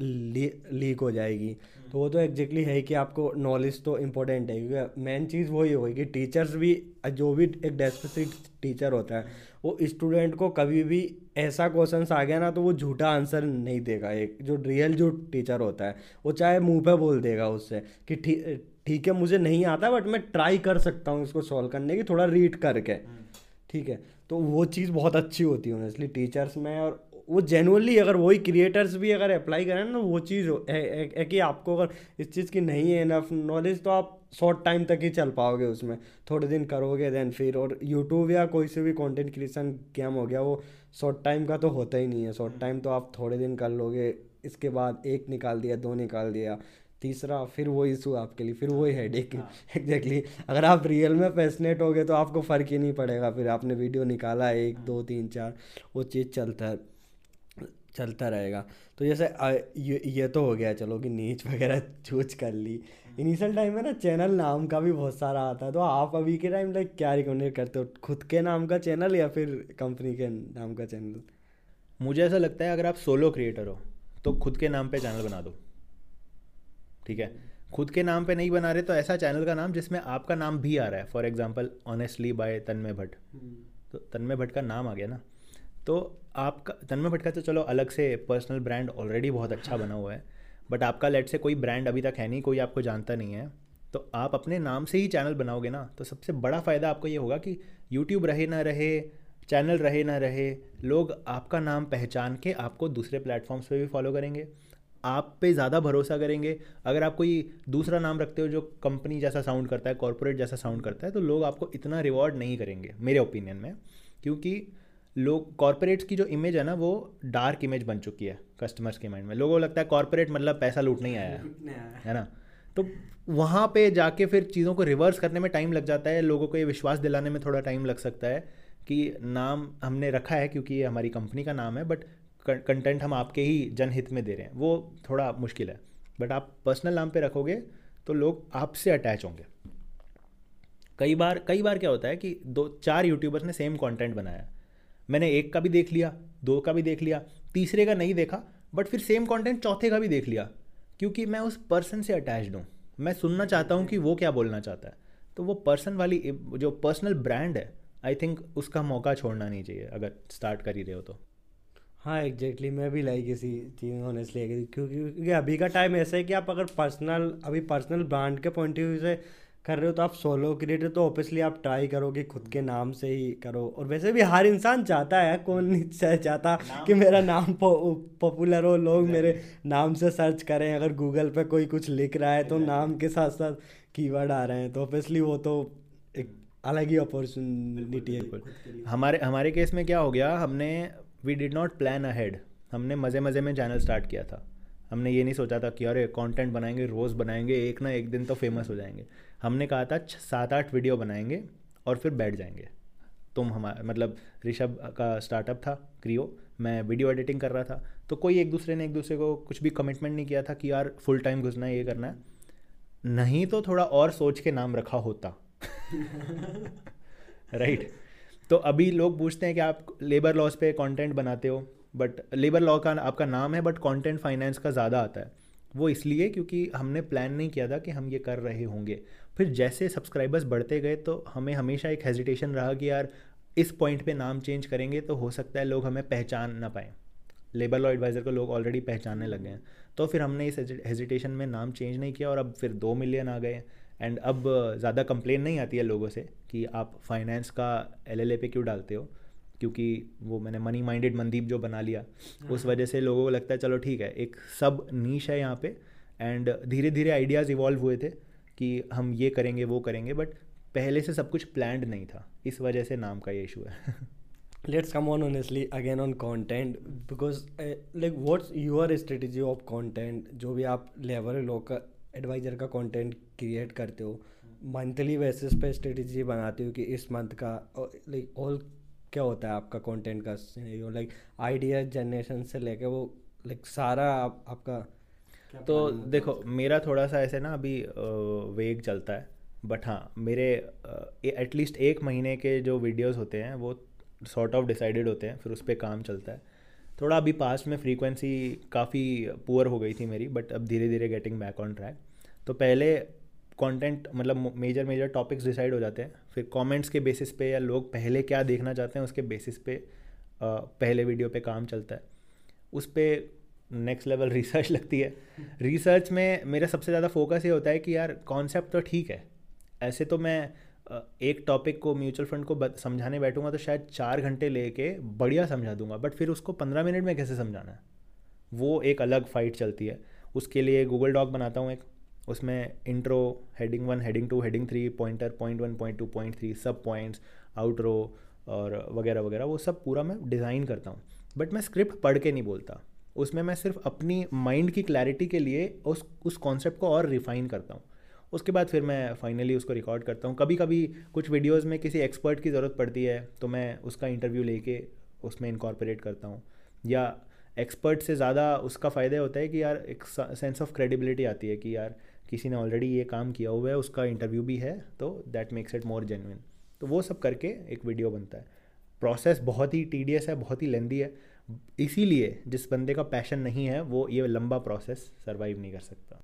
लीक हो जाएगी। तो वो तो एग्जैक्टली है कि आपको नॉलेज तो इम्पोर्टेंट है क्योंकि मेन चीज़ वही होगी कि टीचर्स भी जो भी एक डेस्पेसिट टीचर होता है वो स्टूडेंट को कभी भी ऐसा क्वेश्चन आ गया ना तो वो झूठा आंसर नहीं देगा। एक जो रियल जो टीचर होता है वो चाहे मुँह पे बोल देगा उससे कि ठीक है मुझे नहीं आता बट मैं ट्राई कर सकता हूँ इसको सॉल्व करने की थोड़ा रीड करके। ठीक है तो वो चीज़ बहुत अच्छी होती है इसलिए टीचर्स में और वो जेनुअनली अगर वही क्रिएटर्स भी अगर अप्लाई करें ना वो चीज़ है कि आपको अगर इस चीज़ की नहीं है इनफ नॉलेज तो आप शॉर्ट टाइम तक ही चल पाओगे उसमें। थोड़े दिन करोगे देन फिर और यूट्यूब या कोई से भी कंटेंट क्रिएशन गेम हो गया वो शॉर्ट टाइम का तो होता ही नहीं है। शॉर्ट टाइम तो आप थोड़े दिन कर लोगे इसके बाद एक निकाल दिया दो निकाल दिया तीसरा फिर वो इशू आपके लिए फिर वही हेड एक एग्जैक्टली अगर आप रियल में पैसनेट हो गए तो आपको फ़र्क ही नहीं पड़ेगा। फिर आपने वीडियो निकाला एक दो तीन चार वो चीज़ चलता है। चलता रहेगा। तो जैसे ये ये तो हो गया चलो कि नीच वगैरह चूज़ कर ली। इनिशियल टाइम में ना चैनल नाम का भी बहुत सारा आता है तो आप अभी के टाइम लाइक क्या रिकमेंड करते हो? खुद के नाम का चैनल या फिर कंपनी के नाम का चैनल? मुझे ऐसा लगता है अगर आप सोलो क्रिएटर हो तो खुद के नाम पे चैनल बना दो। ठीक है? खुद के नाम पे नहीं बना रहे तो ऐसा चैनल का नाम जिसमें आपका नाम भी आ रहा है। For example honestly by Tanmay Bhatt तो तन्मय भट्ट का नाम आ गया ना? तो आपका, तन्मय भट्ट का तो चलो अलग से पर्सनल ब्रांड ऑलरेडी बहुत अच्छा बना हुआ है बट आपका लेट से कोई ब्रांड अभी तक है नहीं, कोई आपको जानता नहीं है तो आप अपने नाम से ही चैनल बनाओगे ना तो सबसे बड़ा फ़ायदा आपको ये होगा कि यूट्यूब रहे ना रहे चैनल रहे ना रहे, लोग आपका नाम पहचान के आपको दूसरे प्लेटफॉर्म्स पे भी फॉलो करेंगे, आप पे ज़्यादा भरोसा करेंगे, अगर आप कोई दूसरा नाम रखते हो जो कंपनी जैसा साउंड करता है कॉरपोरेट जैसा साउंड करता है तो लोग आपको इतना रिवॉर्ड नहीं करेंगे, मेरे ओपिनियन में, क्योंकि लोग कॉरपोरेट्स की जो इमेज है ना वो डार्क इमेज बन चुकी है कस्टमर्स के माइंड में। लोगों को लगता है कॉरपोरेट मतलब पैसा लूटने ही आया। है। है ना? तो वहाँ पे जाके फिर चीज़ों को रिवर्स करने में टाइम लग जाता है। लोगों को ये विश्वास दिलाने में थोड़ा टाइम लग सकता है कि नाम हमने रखा है क्योंकि ये हमारी कंपनी का नाम है बट कंटेंट हम आपके ही जनहित में दे रहे हैं। वो थोड़ा मुश्किल है। बट आप पर्सनल नाम पे रखोगे तो लोग आपसे अटैच होंगे। कई बार कई बार क्या होता है कि दो चार यूट्यूबर्स ने सेम कंटेंट बनाया। मैंने एक का भी देख लिया दो का भी देख लिया तीसरे का नहीं देखा बट फिर सेम कंटेंट चौथे का भी देख लिया क्योंकि मैं उस पर्सन से अटैच हूँ। मैं सुनना चाहता हूँ कि वो क्या बोलना चाहता है। तो वो पर्सन वाली जो पर्सनल ब्रांड है आई थिंक उसका मौका छोड़ना नहीं चाहिए अगर स्टार्ट कर ही रहे हो तो। हाँ एग्जैक्टली exactly, मैं भी लाइक इसी चीज़ ऑनेस्टली क्योंकि क्योंकि अभी का टाइम ऐसा है कि आप अगर पर्सनल अभी पर्सनल ब्रांड के पॉइंट ऑफ़ व्यू से कर रहे हो तो आप सोलो क्रिएटर तो ऑब्वियसली आप ट्राई करोगे खुद के नाम से ही करो। और वैसे भी हर इंसान चाहता है कौन नहीं चाहता कि मेरा नाम पॉपुलर हो लोग मेरे नाम से सर्च करें। अगर गूगल पे कोई कुछ लिख रहा है तो नाम के साथ साथ कीवर्ड आ रहे हैं। तो ऑब्वियसली वो तो एक अलग ही अपॉर्चुनिटी है। हमारे हमारे केस में क्या हो गया हमने we did not plan ahead हमने मज़े मज़े में चैनल स्टार्ट किया था। हमने ये नहीं सोचा था कि अरे कंटेंट बनाएँगे रोज़ बनाएँगे एक ना एक दिन तो फ़ेमस हो जाएँगे। हमने कहा था सात आठ वीडियो बनाएँगे और फिर बैठ जाएँगे। तुम हमारा मतलब ऋषभ का स्टार्टअप था क्रियो मैं वीडियो एडिटिंग कर रहा था। तो कोई एक दूसरे ने एक दूसरे को कुछ भी कमिटमेंट नहीं किया था कि यार फुल टाइम घुसना है ये करना है। नहीं तो थोड़ा और सोच के नाम रखा होता। Right right. तो अभी लोग पूछते हैं कि आप लेबर लॉस पे कंटेंट बनाते हो बट लेबर लॉ का, आपका नाम है बट कंटेंट फाइनेंस का ज़्यादा आता है। वो इसलिए क्योंकि हमने प्लान नहीं किया था कि हम ये कर रहे होंगे। फिर जैसे सब्सक्राइबर्स बढ़ते गए तो हमें हमेशा एक हेजिटेशन रहा कि यार, इस पॉइंट पे नाम चेंज करेंगे तो हो सकता है लोग हमें पहचान ना पाएँ। लेबर लॉ एडवाइज़र को लोग ऑलरेडी पहचानने लगे हैं। तो फिर हमने इस हेजिटेशन में नाम चेंज नहीं किया और अब फिर दो मिलियन आ गए। एंड अब ज़्यादा कंप्लेन नहीं आती है लोगों से कि आप फाइनेंस का एल पे क्यों डालते हो? क्योंकि वो मैंने मनी माइंडेड मनदीप जो बना लिया उस हाँ। वजह से लोगों को लगता है चलो ठीक है एक सब नीच है यहाँ पे एंड धीरे धीरे आइडियाज़ इवॉल्व हुए थे कि हम ये करेंगे वो करेंगे बट पहले से सब कुछ प्लान्ड नहीं था। इस वजह से नाम का ये इशू है। Let's come on honestly again on content because uh, like what's your strategy of content? जो भी आप लेवल लो का एडवाइजर का कंटेंट क्रिएट करते हो मंथली बेसिस पे स्ट्रेटजी बनाते हो कि इस मंथ का लाइक ऑल क्या होता है आपका कंटेंट का लाइक आइडिया जनरेशन से लेके वो लाइक सारा आप, आपका तो देखो मेरा थोड़ा सा ऐसे ना अभी वेग चलता है बट हाँ मेरे एटलीस्ट एक महीने के जो वीडियोस होते हैं वो सॉर्ट ऑफ़ डिसाइडेड होते हैं फिर उस पर काम चलता है। थोड़ा अभी पास्ट में फ्रीक्वेंसी काफ़ी पुअर हो गई थी मेरी बट अब धीरे धीरे गेटिंग बैक ऑन ट्रैक तो पहले कंटेंट मतलब मेजर मेजर टॉपिक्स डिसाइड हो जाते हैं। फिर कमेंट्स के बेसिस पे या लोग पहले क्या देखना चाहते हैं, उसके बेसिस पे पहले वीडियो पे काम चलता है। उस पर नेक्स्ट लेवल रिसर्च लगती है। रिसर्च में मेरा सबसे ज़्यादा फोकस ये होता है कि यार कॉन्सेप्ट तो ठीक है। ऐसे तो मैं एक टॉपिक को म्यूचुअल फंड को समझाने बैठूँगा तो शायद चार घंटे लेके बढ़िया समझा दूँगा बट फिर उसको पंद्रह मिनट में कैसे समझाना है? वो एक अलग फाइट चलती है। उसके लिए गूगल डॉक बनाता हूँ एक। उसमें intro heading one heading two heading three pointer point one point two point three सब पॉइंट्स आउटरो और वगैरह वगैरह, वो सब पूरा मैं डिज़ाइन करता हूँ। बट मैं स्क्रिप्ट पढ़ के नहीं बोलता। उसमें मैं सिर्फ़ अपनी माइंड की क्लैरिटी के लिए उस उस कॉन्सेप्ट को और रिफाइन करता हूँ। उसके बाद फिर मैं फाइनली उसको रिकॉर्ड करता हूँ। कभी कभी कुछ वीडियोज़ में किसी एक्सपर्ट की ज़रूरत पड़ती है तो मैं उसका इंटरव्यू लेके उसमें इनकॉर्पोरेट करता हूँ। या एक्सपर्ट से ज़्यादा उसका फ़ायदा होता है कि यार एक सेंस ऑफ़ क्रेडिबिलिटी आती है कि यार किसी ने ऑलरेडी ये काम किया हुआ है, उसका इंटरव्यू भी है तो that makes it more genuine तो वो सब करके एक वीडियो बनता है। प्रोसेस बहुत ही टीडियस है, बहुत ही लेंदी है। इसीलिए जिस बंदे का पैशन नहीं है, वो ये लंबा प्रोसेस सर्वाइव नहीं कर सकता।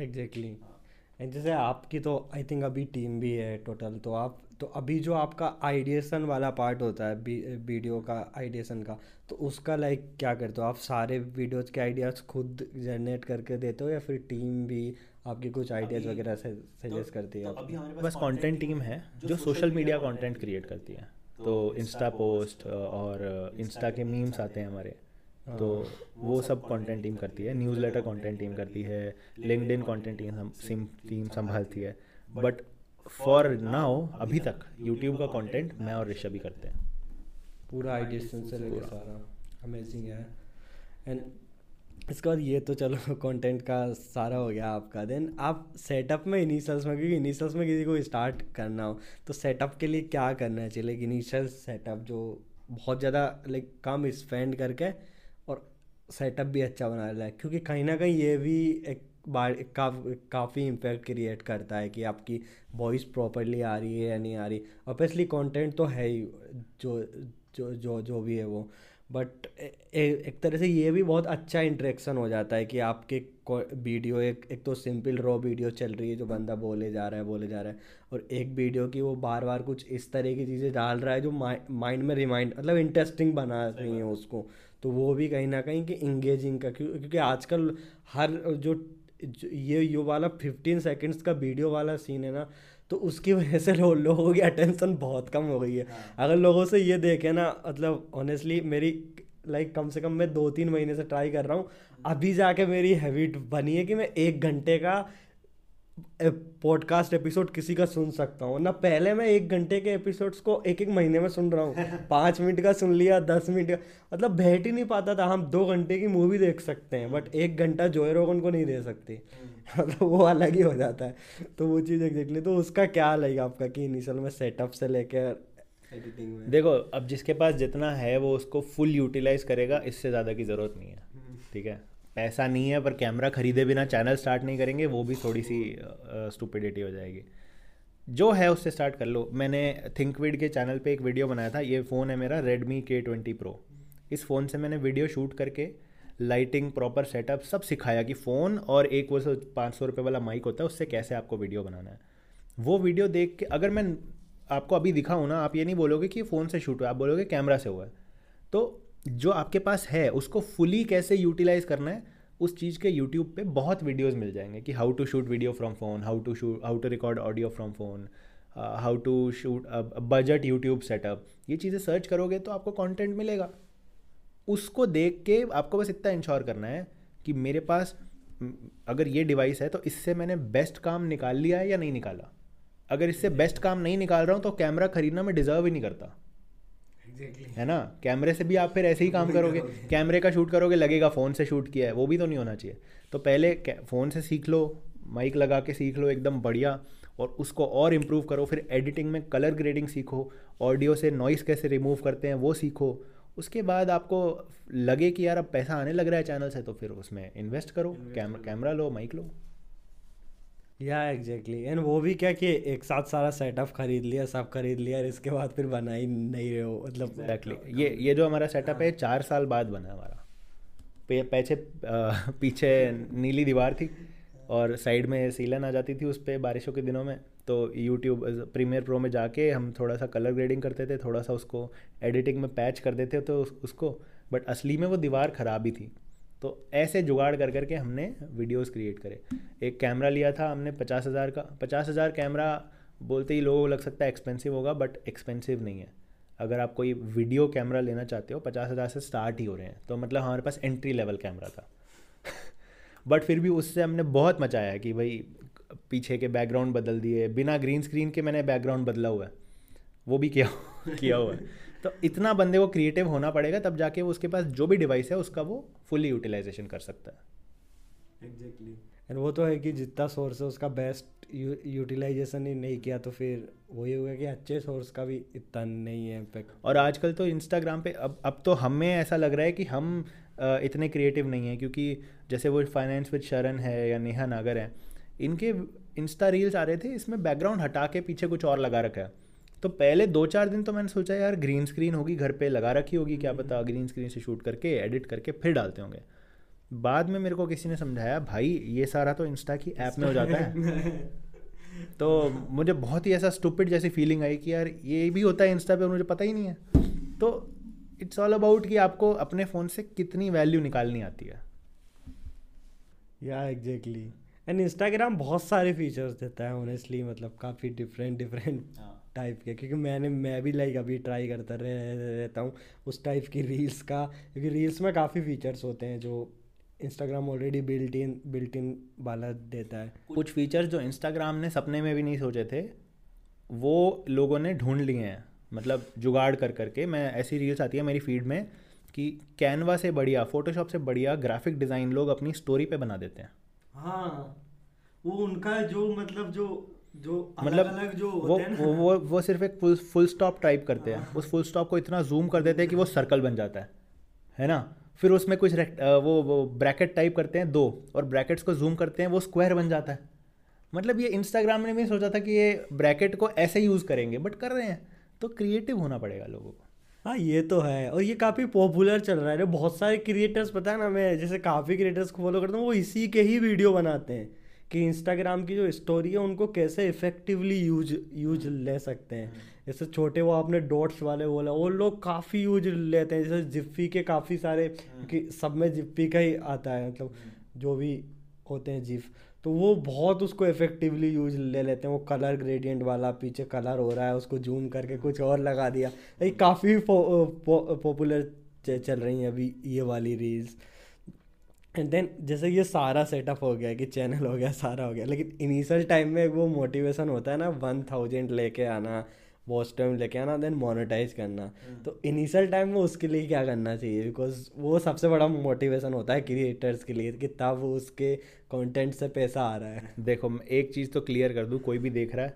Exactly exactly. एंड जैसे आपकी तो आई थिंक अभी टीम भी है टोटल तो आप तो अभी जो आपका आइडिएशन वाला पार्ट होता है वीडियो का आइडिएशन का तो उसका लाइक क्या करते हो? आप सारे वीडियोज़ के आइडियाज़ खुद जनरेट करके देते हो या फिर टीम भी आपके कुछ आइडियाज़ वगैरह से सजेस्ट तो, करती है तो अभी हमारे पास कंटेंट टीम है जो सोशल मीडिया कंटेंट क्रिएट करती है। तो इंस्टा पोस्ट और इंस्टा के मीम्स आते हैं। हमारे। तो वो सब कंटेंट टीम करती है न्यूज़ लेटर कॉन्टेंट टीम करती है LinkedIn content team team संभालती है। बट फॉर नाउ अभी तक यूट्यूब का कंटेंट मैं और ऋषभ ही करते हैं। पूरा आइडिया से लेकर सारा। अमेजिंग है। एंड इसके बाद ये तो चलो कंटेंट का सारा हो गया आपका। देन आप सेटअप में इनिशियल्स में क्योंकि इनिशियल्स में किसी को स्टार्ट करना हो तो सेटअप के लिए क्या करना चाहिए? इनिशियल सेटअप जो बहुत ज़्यादा लाइक कम स्पेंड करके सेटअप भी अच्छा बना रहा है। क्योंकि कहीं ना कहीं ये भी एक बार का, काफ़ी इम्पैक्ट क्रिएट करता है कि आपकी वॉइस प्रॉपरली आ रही है या नहीं आ रही। ऑब्वियसली कंटेंट तो है ही जो जो जो जो भी है वो। बट एक तरह से ये भी बहुत अच्छा इंटरेक्शन हो जाता है कि आपके वीडियो एक एक तो सिंपल रॉ वीडियो चल रही है जो बंदा बोले जा रहा है बोले जा रहा है। और एक वीडियो की वो बार बार कुछ इस तरह की चीज़ें डाल रहा है जो माइंड में रिमाइंड मतलब इंटरेस्टिंग बना रही है उसको। तो वो भी कहीं ना कहीं कि इंगेजिंग का क्यों क्योंकि आजकल हर जो ये यो वाला फिफ्टीन सेकेंड्स का वीडियो वाला सीन है ना तो उसकी वजह से लो, लोगों की अटेंशन बहुत कम हो गई है हाँ। अगर लोगों से ये देखे ना मतलब ऑनेस्टली मेरी लाइक कम से कम मैं दो तीन महीने से ट्राई कर रहा हूँ अभी जाके मेरी हैबिट बनी है कि मैं एक घंटे का पॉडकास्ट एपिसोड किसी का सुन सकता हूँ। ना पहले मैं एक घंटे के एपिसोड्स को एक एक महीने में सुन रहा हूँ। पाँच मिनट का सुन लिया दस मिनट का मतलब बैठ ही नहीं पाता था। हम दो घंटे की मूवी देख सकते हैं बट एक घंटा जोए रोगन को नहीं दे सकती। हम्म। मतलब वो अलग ही हो जाता है। तो वो चीज़ एग्जैक्टली तो उसका क्या लगेगा आपका कि इनिशियल में सेटअप से लेकर एडिटिंग में। देखो अब जिसके पास जितना है वो उसको फुल यूटिलाइज करेगा इससे ज़्यादा की ज़रूरत नहीं है। हम्म। ठीक है? पैसा नहीं है, पर कैमरा खरीदे बिना चैनल स्टार्ट नहीं करेंगे, वो भी थोड़ी सी स्टूपिडिटी हो जाएगी। जो है उससे स्टार्ट कर लो। मैंने थिंकविड के चैनल पे एक वीडियो बनाया था, ये फ़ोन है मेरा रेडमी के ट्वेंटी प्रो इस फ़ोन से मैंने वीडियो शूट करके लाइटिंग प्रॉपर सेटअप सब सिखाया कि फ़ोन और एक वो सौ पाँच सौ रुपये वाला माइक होता है, उससे कैसे आपको वीडियो बनाना है। वो वीडियो देख के, अगर मैं आपको अभी दिखाऊँ ना, आप ये नहीं बोलोगे कि फ़ोन से शूट हुआ आप बोलोगे कैमरा से हुआ है। तो जो आपके पास है, उसको फुली कैसे यूटिलाइज करना है, उस चीज़ के यूट्यूब पे बहुत वीडियोस मिल जाएँगे कि how to shoot video from phone how to shoot how to record audio from phone how to shoot budget YouTube setup ये चीज़ें सर्च करोगे तो आपको कंटेंट मिलेगा। उसको देख के आपको बस इतना इंश्योर करना है कि मेरे पास अगर ये डिवाइस है तो इससे मैंने बेस्ट काम निकाल लिया है या नहीं निकाला? अगर इससे बेस्ट काम नहीं निकाल रहा हूँ तो कैमरा खरीदना मैं डिज़र्व ही नहीं करता। Exactly. है ना? कैमरे से भी आप फिर ऐसे ही काम करोगे। कैमरे का शूट करोगे लगेगा फ़ोन से शूट किया है वो भी तो नहीं होना चाहिए। तो पहले फ़ोन से सीख लो माइक लगा के सीख लो एकदम बढ़िया और उसको और इम्प्रूव करो। फिर एडिटिंग में कलर ग्रेडिंग सीखो ऑडियो से नॉइस कैसे रिमूव करते हैं वो सीखो। उसके बाद आपको लगे कि यार अब पैसा आने लग रहा है चैनल से तो फिर उसमें इन्वेस्ट करो। कैमरा कैमरा लो माइक लो। या एग्जैक्टली एंड वो भी क्या कि एक साथ सारा सेटअप खरीद लिया सब खरीद लिया और इसके बाद फिर बना ही नहीं रहे हो मतलब एग्जैक्टली ये ये जो हमारा सेटअप है चार साल बाद बना हमारा। पीछे पीछे नीली दीवार थी और साइड में सीलन आ जाती थी उस पर बारिशों के दिनों में। तो यूट्यूब प्रीमियर प्रो में जाके हम थोड़ा सा कलर ग्रेडिंग करते थे थोड़ा सा उसको एडिटिंग में पैच कर देते तो उस, उसको। बट असली में वो दीवार ख़राब ही थी। तो ऐसे जुगाड़ कर करके हमने वीडियोस क्रिएट करे। एक कैमरा लिया था हमने पचास हज़ार का। पचास हज़ार कैमरा बोलते ही लोगों को लग सकता है एक्सपेंसिव होगा बट एक्सपेंसिव नहीं है। अगर आप कोई वीडियो कैमरा लेना चाहते हो, पचास हज़ार से स्टार्ट ही हो रहे हैं। तो मतलब हमारे पास एंट्री लेवल कैमरा था। बट फिर भी उससे हमने बहुत मचाया कि भाई, पीछे के बैकग्राउंड बदल दिए। बिना ग्रीन स्क्रीन के मैंने बैकग्राउंड बदला हुआ है। वो भी किया किया हुआ है। तो इतना बंदे को क्रिएटिव होना पड़ेगा तब जाके वो उसके पास जो भी डिवाइस है उसका वो फुली यूटिलाइजेशन कर सकता है। एग्जैक्टली एंड वो तो है कि जितना सोर्स है उसका बेस्ट यूटिलाइजेशन ही नहीं किया तो फिर वही होगा कि अच्छे सोर्स का भी इतना नहीं है इम्पैक्ट और आजकल तो इंस्टाग्राम पे अब अब तो हमें ऐसा लग रहा है कि हम इतने क्रिएटिव नहीं हैं क्योंकि जैसे वो फाइनेंस विद शरण है या नेहा नागर है इनके इंस्टा रील्स आ रहे थे इसमें बैकग्राउंड हटा के पीछे कुछ और लगा रखा है। तो पहले दो चार दिन तो मैंने सोचा यार ग्रीन स्क्रीन होगी घर पे लगा रखी होगी क्या पता ग्रीन स्क्रीन से शूट करके एडिट करके फिर डालते होंगे। बाद में मेरे को किसी ने समझाया भाई ये सारा तो इंस्टा की ऐप में हो जाता है। तो मुझे बहुत ही ऐसा स्टूपिड जैसी फीलिंग आई कि यार ये भी होता है इंस्टा पे मुझे पता ही नहीं है। तो इट्स ऑल अबाउट कि आपको अपने फ़ोन से कितनी वैल्यू निकालनी आती है। या एग्जैक्टली एंड इंस्टाग्राम बहुत सारे फीचर्स देता है ऑनेस्टली मतलब काफ़ी डिफरेंट डिफरेंट टाइप के क्योंकि मैंने मैं भी लाइक अभी ट्राई करता रह, रहता हूँ उस टाइप की रील्स का क्योंकि रील्स में काफ़ी फीचर्स होते हैं जो Instagram already built in built in वाला देता है। कुछ फीचर्स जो इंस्टाग्राम ने सपने में भी नहीं सोचे थे वो लोगों ने ढूंढ लिए हैं। मतलब जुगाड़ कर करके मैं ऐसी रील्स आती है मेरी फ़ीड में कि कैनवा से बढ़िया फोटोशॉप से बढ़िया ग्राफिक डिज़ाइन लोग अपनी स्टोरी पे बना देते हैं। हाँ वो उनका जो मतलब जो जो मतलब अलग जो वो वो वो वो सिर्फ़ एक फुल फुल स्टॉप टाइप करते हैं। उस फुल स्टॉप को इतना जूम कर देते हैं कि वो सर्कल बन जाता है है ना? फिर उसमें कुछ वो वो ब्रैकेट टाइप करते हैं दो और ब्रैकेट्स को जूम करते हैं वो स्क्वायर बन जाता है। मतलब ये इंस्टाग्राम ने भी सोचा था कि ये ब्रैकेट को ऐसे यूज़ करेंगे बट कर रहे हैं। तो क्रिएटिव होना पड़ेगा लोगों को। हाँ ये तो है और ये काफ़ी पॉपुलर चल रहा है। बहुत सारे क्रिएटर्स पता है ना मैं जैसे काफ़ी क्रिएटर्स को फॉलो करता हूँ वो इसी के ही वीडियो बनाते हैं। कि इंस्टाग्राम की जो स्टोरी है उनको कैसे इफेक्टिवली यूज़ यूज़ ले सकते हैं। जैसे छोटे वो आपने डॉट्स वाले बोला वो लोग काफ़ी यूज़ लेते हैं। जैसे जिप्पी के काफ़ी सारे कि सब में जिप्पी का ही आता है मतलब जो भी होते हैं जिफ तो वो बहुत उसको इफेक्टिवली यूज़ ले लेते हैं। वो कलर ग्रेडियंट वाला पीछे कलर हो रहा है उसको जूम करके कुछ और लगा दिया। ये काफ़ी पॉपुलर चल रही हैं अभी ये वाली रील्स एंड देन जैसे ये सारा सेटअप हो गया कि चैनल हो गया सारा हो गया। लेकिन इनिशियल टाइम में वो मोटिवेशन होता है ना वन थाउज़ेंड लेके आना वॉच टाइम लेके आना देन मोनेटाइज करना। हम्म। तो इनिशियल टाइम में उसके लिए क्या करना चाहिए? बिकॉज़ वो सबसे बड़ा मोटिवेशन होता है क्रिएटर्स के लिए कि तब उसके कंटेंट से पैसा आ रहा है। देखो मैं एक चीज़ तो क्लियर कर दूँ कोई भी देख रहा है।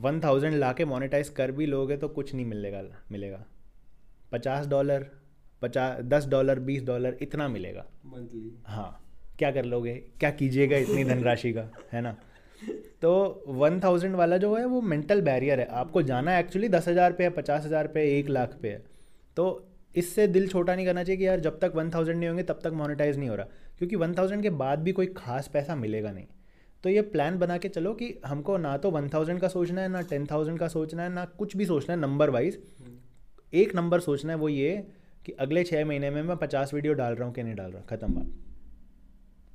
वन थाउज़ेंड ला के मोनिटाइज कर भी लोगे तो कुछ नहीं मिलेगा मिलेगा। पचास डॉलर पचास दस डॉलर बीस डॉलर इतना मिलेगा। मंथली हाँ। क्या कर लोगे? क्या कीजिएगा इतनी धनराशि का? है ना? तो वन थाउज़ेंड वाला जो है वो मेंटल बैरियर है। आपको जाना एक्चुअली दस हज़ार पे है पचास हज़ार पे है एक लाख पे है। तो इससे दिल छोटा नहीं करना चाहिए कि यार जब तक वन थाउज़ेंड नहीं होंगे तब तक मोनेटाइज नहीं हो रहा। क्योंकि वन थाउज़ेंड के बाद भी कोई खास पैसा मिलेगा नहीं। तो ये प्लान बना के चलो कि हमको ना तो वन थाउज़ेंड का सोचना है ना टेन थाउज़ेंड का सोचना है ना कुछ भी सोचना है नंबर वाइज एक नंबर सोचना है वो ये कि अगले छः महीने में मैं पचास वीडियो डाल रहा हूँ कि नहीं डाल रहा? ख़त्म बात।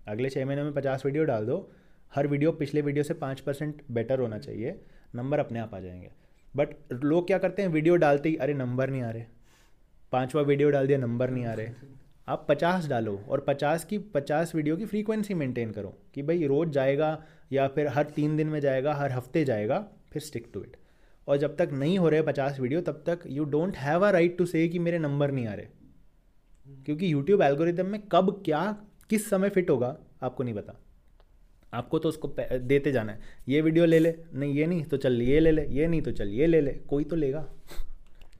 अगले छः महीने में पचास वीडियो डाल दो। हर वीडियो पिछले वीडियो से पाँच परसेंट बेटर होना चाहिए। नंबर अपने आप आ जाएँगे। बट लोग क्या करते हैं? वीडियो डालते ही, अरे नंबर नहीं आ रहे। पाँचवा वीडियो डाल दिया, नंबर नहीं आ रहे। आप पचास डालो और पचास की, पचास वीडियो की फ्रीक्वेंसी मेंटेन करो कि भाई रोज़ जाएगा या फिर हर तीन दिन में जाएगा, हर हफ़्ते जाएगा, फिर स्टिक टू इट और जब तक नहीं हो रहे पचास वीडियो तब तक you don't have a right to say कि मेरे नंबर नहीं आ रहे। क्योंकि यूट्यूब एल्गोरिदम में कब क्या किस समय फिट होगा आपको नहीं पता। आपको तो उसको देते जाना है। ये वीडियो ले ले नहीं ये नहीं तो चल ये ले ले ये नहीं तो चल ये ले ले कोई तो लेगा।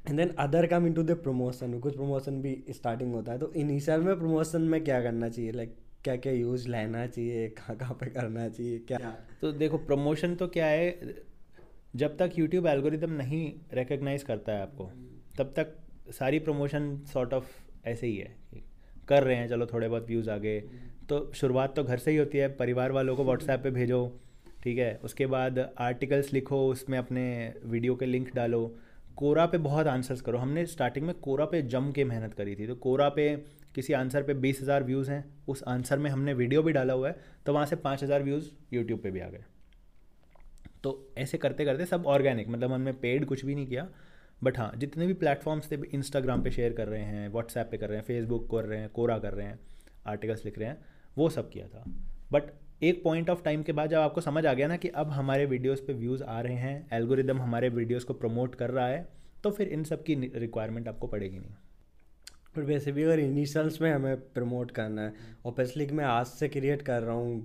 And then other come in to the promotion कुछ प्रमोशन भी स्टार्टिंग होता है तो इनिशियल में प्रमोशन में क्या करना चाहिए? लाइक like, क्या क्या यूज़ लेना चाहिए? कहाँ कहाँ पे करना चाहिए? क्या? तो देखो प्रमोशन तो क्या है? जब तक यूट्यूब एल्गोरिदम नहीं रिकग्नाइज करता है आपको, तब तक सारी प्रमोशन सॉर्ट ऑफ़ ऐसे ही है। कर रहे हैं, चलो थोड़े बहुत व्यूज़ आ गए तो शुरुआत तो घर से ही होती है, परिवार वालों को व्हाट्सएप पे भेजो, ठीक है? उसके बाद आर्टिकल्स लिखो, उसमें अपने वीडियो के लिंक डालो। कोरा पे बहुत आंसर्स करो। हमने स्टार्टिंग में कोरा पे जम के मेहनत करी थी। तो कोरा पे किसी आंसर पे बीस हज़ार व्यूज़ हैं, उस आंसर में हमने वीडियो भी डाला हुआ है तो वहाँ से पाँच हज़ार व्यूज़ यूट्यूब पे भी आ गए। तो ऐसे करते करते सब ऑर्गेनिक मतलब हमने पेड कुछ भी नहीं किया। बट हाँ जितने भी प्लेटफॉर्म्स थे इंस्टाग्राम पे शेयर कर रहे हैं व्हाट्सएप पे कर रहे हैं फेसबुक कर रहे हैं कोरा कर रहे हैं आर्टिकल्स लिख रहे हैं, वो सब किया था। बट एक पॉइंट ऑफ़ टाइम के बाद जब आपको समझ आ गया ना कि अब हमारे वीडियोस पे व्यूज़ आ रहे हैं एल्गोरिदम हमारे वीडियोस को प्रमोट कर रहा है तो फिर इन सब की रिक्वायरमेंट आपको पड़ेगी नहीं। पर वैसे भी अगर इनिशियल्स में हमें प्रमोट करना है ऑब्वियसली मैं आज से क्रिएट कर रहा हूँ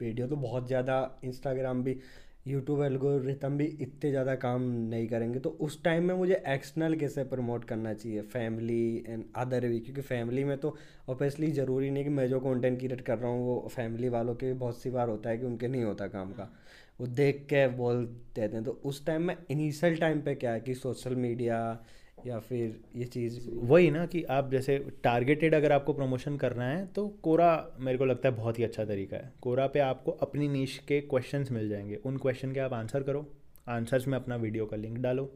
वीडियो तो बहुत ज़्यादा इंस्टाग्राम भी यूट्यूब एल्गोरिथम भी इतने ज़्यादा काम नहीं करेंगे। तो उस टाइम में मुझे एक्सटर्नल कैसे प्रमोट करना चाहिए? फैमिली एंड अदर भी, क्योंकि फैमिली में तो ऑब्वियसली ज़रूरी नहीं कि मैं जो कंटेंट क्रिएट कर रहा हूँ, वो फैमिली वालों के भी बहुत सी बार होता है कि उनके नहीं होता काम का। वो देख के बोल देते हैं। तो उस टाइम में इनिशियल टाइम पर क्या है कि सोशल मीडिया या फिर ये चीज़ वही ना कि आप जैसे टारगेटेड अगर आपको प्रमोशन करना है तो कोरा मेरे को लगता है बहुत ही अच्छा तरीका है। कोरा पे आपको अपनी नीच के क्वेश्चंस मिल जाएँगे। उन क्वेश्चन के आप आंसर करो। आंसर्स में अपना वीडियो का लिंक डालो।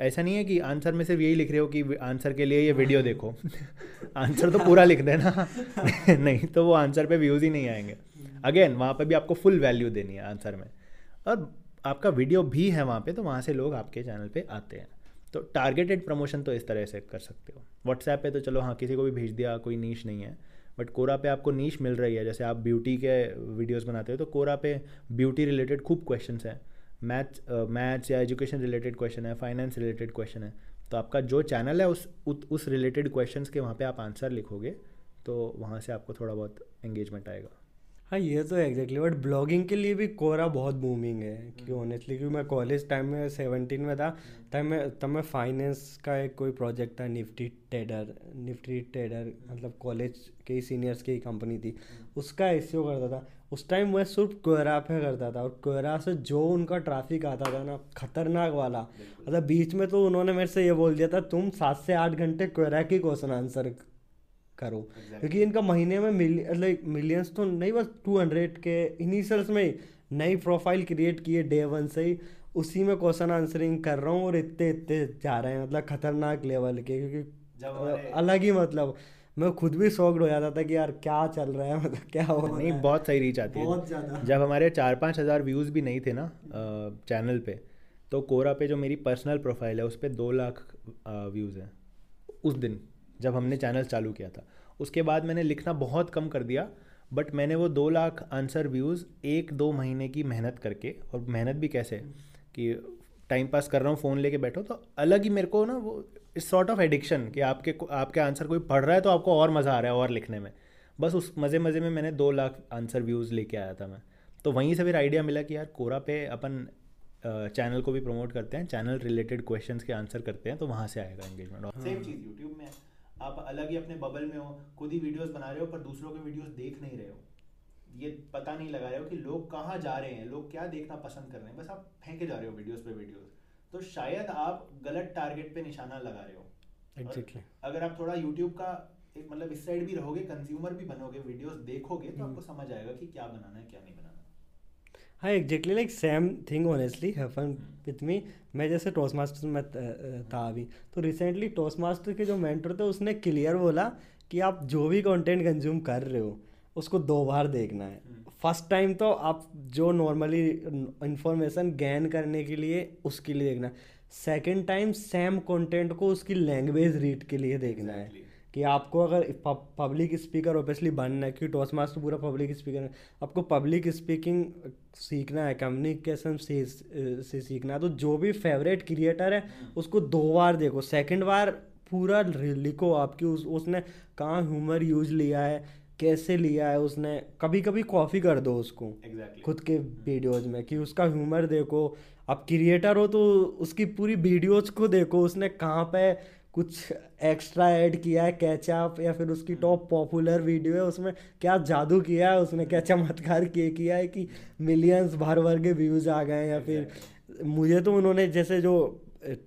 ऐसा नहीं है कि आंसर में सिर्फ़ यही लिख रहे हो कि आंसर के लिए ये वीडियो देखो। आंसर तो पूरा लिख देना। नहीं तो वो आंसर पे व्यूज़ ही नहीं आएँगे। अगेन वहाँ पे भी आपको फुल वैल्यू देनी है आंसर में। और आपका वीडियो भी है वहाँ पे तो वहाँ से लोग आपके चैनल पे आते हैं। तो टारगेटेड प्रमोशन तो इस तरह से कर सकते हो। व्हाट्सएप पे तो चलो हाँ किसी को भी भेज दिया, कोई नीच नहीं है बट कोरा पे आपको नीच मिल रही है। जैसे आप ब्यूटी के वीडियोस बनाते हो तो कोरा पे ब्यूटी रिलेटेड खूब क्वेश्चन हैं। मैथ्स मैथ्स या एजुकेशन रिलेटेड क्वेश्चन है फाइनेंस रिलेटेड क्वेश्चन है। तो आपका जो चैनल है, उस उस रिलेटेड क्वेश्चन के वहाँ पे आप आंसर लिखोगे तो वहाँ से आपको थोड़ा बहुत एंगेजमेंट आएगा। हाँ ये तो एग्जैक्टली बट ब्लॉगिंग के लिए भी कोरा बहुत बूमिंग है क्योंकि ऑनेस्टली क्योंकि मैं कॉलेज टाइम में सेवनटीन में था तब मैं तब मैं फाइनेंस का एक कोई प्रोजेक्ट था निफ्टी टेडर निफ्टी टेडर मतलब कॉलेज के ही सीनियर्स की कंपनी थी। उसका एस करता था। उस टाइम मैं सिर्फ़ कोयरा पे करता था और कोयरा से जो उनका ट्रैफ़िक आता था ना खतरनाक वाला मतलब बीच में तो उन्होंने मेरे से ये बोल दिया था तुम सात से आठ घंटे कोयरा की क्वेश्चन आंसर करो। क्योंकि इनका महीने में लाइक मिलियंस तो नहीं बस टू हंड्रेड के इनिशियल्स में नई प्रोफ़ाइल क्रिएट किए डे वन से ही। उसी में क्वेश्चन आंसरिंग कर रहा हूँ और इतने इतने जा रहे हैं मतलब खतरनाक लेवल के क्योंकि अलग ही मतलब। मैं खुद भी शौक हो जाता था कि यार क्या चल रहा है मतलब क्या हो रहा नहीं बहुत सही रीच आती है। बहुत ज़्यादा। जब हमारे चार पाँच हज़ार व्यूज़ भी नहीं थे ना चैनल पे तो कोरा पे जो मेरी पर्सनल प्रोफ़ाइल है उस पर दो लाख व्यूज़ हैं उस दिन। जब हमने चैनल चालू किया था। उसके बाद मैंने लिखना बहुत कम कर दिया बट मैंने वो दो लाख आंसर व्यूज़ एक दो महीने की मेहनत करके, और मेहनत भी कैसे कि टाइम पास कर रहा हूँ फ़ोन लेके बैठो तो अलग ही मेरे को ना वो इस सॉर्ट ऑफ़ एडिक्शन कि आपके आपके आंसर कोई पढ़ रहा है तो आपको और मज़ा आ रहा है और लिखने में। बस उस मज़े मज़े में मैंने दो लाख आंसर व्यूज़ लेके आया था मैं। तो वहीं से फिर आइडिया मिला कि यार कोरा पे अपन चैनल को भी प्रमोट करते हैं चैनल रिलेटेड क्वेश्चंस के आंसर करते हैं तो वहाँ से आएगा एंगेजमेंट सेम चीज़ यूट्यूब में आप अलग ही अपने बबल में हो खुद ही वीडियोस बना रहे हो पर दूसरों के वीडियोस देख नहीं रहे हो ये पता नहीं लगा रहे हो कि लोग कहाँ जा रहे हैं लोग क्या देखना पसंद कर रहे हैं बस आप फेंके जा रहे हो वीडियोस पे वीडियोस तो शायद आप गलत टारगेट पे निशाना लगा रहे हो exactly. अगर आप थोड़ा यूट्यूब का एक मतलब इस साइड भी रहोगे कंज्यूमर भी बनोगे वीडियोस देखोगे तो हम्म। आपको समझ आएगा कि क्या बनाना है क्या नहीं बनाना हाँ exactly like same thing honestly happen with me मैं जैसे टॉस मास्टर में था अभी। तो रिसेंटली टॉस मास्टर के जो मेंटर थे उसने क्लियर बोला कि आप जो भी कंटेंट कंज्यूम कर रहे हो उसको दो बार देखना है। फ़र्स्ट टाइम तो आप जो नॉर्मली इंफॉर्मेशन गेन करने के लिए उसके लिए देखना सेकेंड टाइम सेम कंटेंट को उसकी लैंग्वेज रीड के लिए देखना है। कि आपको अगर पब्लिक स्पीकर ऑब्वियसली बनना है क्योंकि टॉस मास्टर पूरा पब्लिक स्पीकर है आपको पब्लिक स्पीकिंग सीखना है कम्युनिकेशन से, से सीखना है तो जो भी फेवरेट क्रिएटर है उसको दो बार देखो। सेकंड बार पूरा लिखो आपकी उस उसने कहाँ ह्यूमर यूज़ लिया है कैसे लिया है उसने कभी कभी कॉफ़ी कर दो उसको exactly. खुद के वीडियोज़ में कि उसका ह्यूमर देखो। आप क्रिएटर हो तो उसकी पूरी वीडियोज़ को देखो उसने कहाँ पे कुछ एक्स्ट्रा ऐड किया है कैचअप या फिर उसकी टॉप पॉपुलर वीडियो है उसमें क्या जादू किया है उसने क्या चमत्कार किए किया है कि मिलियंस भर भर के व्यूज़ आ गए या फिर मुझे तो उन्होंने जैसे जो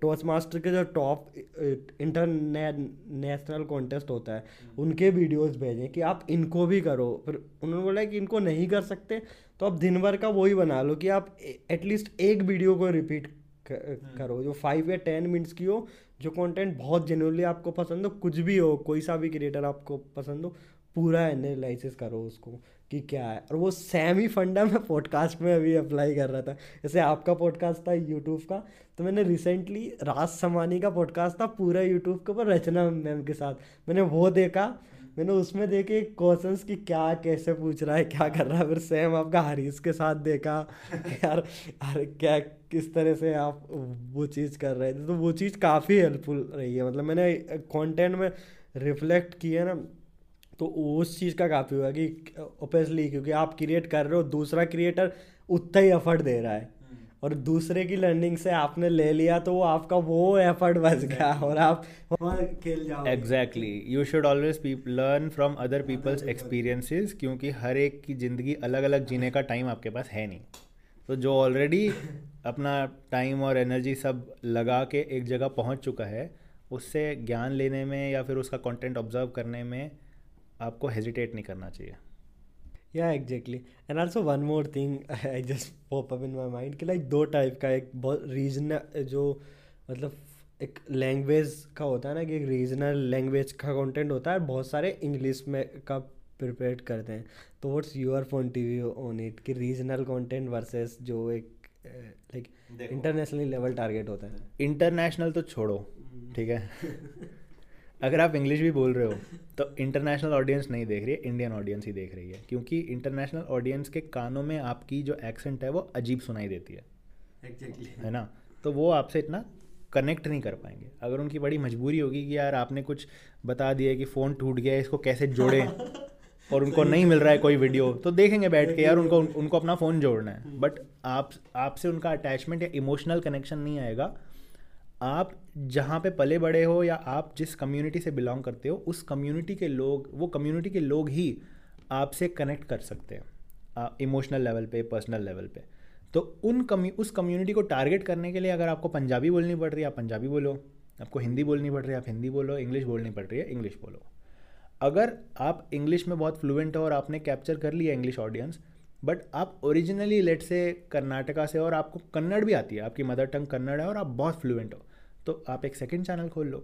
टॉच मास्टर के जो टॉप इंटरनेशनल कॉन्टेस्ट होता है उनके वीडियोस भेजें कि आप इनको भी करो। फिर उन्होंने बोला कि इनको नहीं कर सकते तो आप दिन भर का वही बना लो कि आप एटलीस्ट एक वीडियो को रिपीट हम्म। करो जो फाइव या टेन मिनट्स की हो जो कंटेंट बहुत जेनुअनली आपको पसंद हो कुछ भी हो कोई सा भी क्रिएटर आपको पसंद हो पूरा एनालिसिस करो उसको कि क्या है। और वो सेम ही फंडा मैं पॉडकास्ट में अभी अप्लाई कर रहा था। जैसे आपका पॉडकास्ट था यूट्यूब का तो मैंने रिसेंटली राज समानी का पॉडकास्ट था पूरा यूट्यूब के ऊपर रचना मैम के साथ। मैंने वो देखा मैंने उसमें देखे क्वेश्चंस कि क्या कैसे पूछ रहा है, क्या कर रहा है? फिर सेम आपका हरीश के साथ देखा यार अरे क्या, किस तरह से आप वो चीज़ कर रहे थे? तो वो चीज़ काफ़ी हेल्पफुल रही है। मतलब मैंने कंटेंट में रिफ्लेक्ट किया ना तो उस चीज़ का काफ़ी हुआ कि ओपेसली क्योंकि आप क्रिएट कर रहे हो, दूसरा क्रिएटर उतना ही एफर्ट दे रहा है। और दूसरे की लर्निंग से आपने ले लिया तो वो आपका वो एफर्ट बच गया और आप वहाँ खेल जाओ exactly you should always learn from other people's experiences क्योंकि हर एक की ज़िंदगी अलग अलग जीने का टाइम आपके पास है नहीं। तो जो ऑलरेडी अपना टाइम और एनर्जी सब लगा के एक जगह पहुँच चुका है उससे ज्ञान लेने में या फिर उसका कंटेंट ऑब्ज़र्व करने में आपको हेजिटेट नहीं करना चाहिए। या exactly and also one more thing I just pop up in my mind कि लाइक दो टाइप का एक बहुत रीजनल जो मतलब एक लैंग्वेज का होता है ना कि एक रीजनल लैंग्वेज का कंटेंट होता है बहुत सारे इंग्लिश में का प्रिपेयर करते हैं। तो what's your phone T V on it कि रीजनल कंटेंट वर्सेस जो एक लाइक इंटरनेशनली लेवल टारगेट होता है। इंटरनेशनल तो छोड़ो ठीक है? अगर आप इंग्लिश भी बोल रहे हो तो इंटरनेशनल ऑडियंस नहीं देख रही है इंडियन ऑडियंस ही देख रही है। क्योंकि इंटरनेशनल ऑडियंस के कानों में आपकी जो एक्सेंट है वो अजीब सुनाई देती है। Exactly. है ना? तो वो आपसे इतना कनेक्ट नहीं कर पाएँगे। अगर उनकी बड़ी मजबूरी होगी कि यार आपने कुछ बता दिया कि फ़ोन टूट गया है इसको कैसे जोड़े? और उनको नहीं मिल रहा है कोई वीडियो तो देखेंगे बैठ के यार उनको उनको अपना फ़ोन जोड़ना है। बट आप आपसे उनका अटैचमेंट या इमोशनल कनेक्शन नहीं आएगा। आप जहाँ पे पले बड़े हो या आप जिस कम्युनिटी से बिलोंग करते हो, उस कम्युनिटी के लोग, वो कम्युनिटी के लोग ही आपसे कनेक्ट कर सकते हैं इमोशनल लेवल पे पर्सनल लेवल पे। तो उन कम्यू उस कम्युनिटी को टारगेट करने के लिए अगर आपको पंजाबी बोलनी पड़ रही है, आप पंजाबी बोलो, आपको हिंदी बोलनी पड़ रही है, आप हिंदी बोलो इंग्लिश बोलनी पड़ रही है इंग्लिश बोलो। अगर आप इंग्लिश में बहुत फ्लुएंट हो और आपने कैप्चर कर लिया इंग्लिश ऑडियंस बट आप ओरिजिनली लेट से कर्नाटका से और आपको कन्नड़ भी आती है, आपकी मदर टंग कन्नड़ है और आप बहुत फ्लुएंट हो तो आप एक सेकेंड चैनल खोल लो।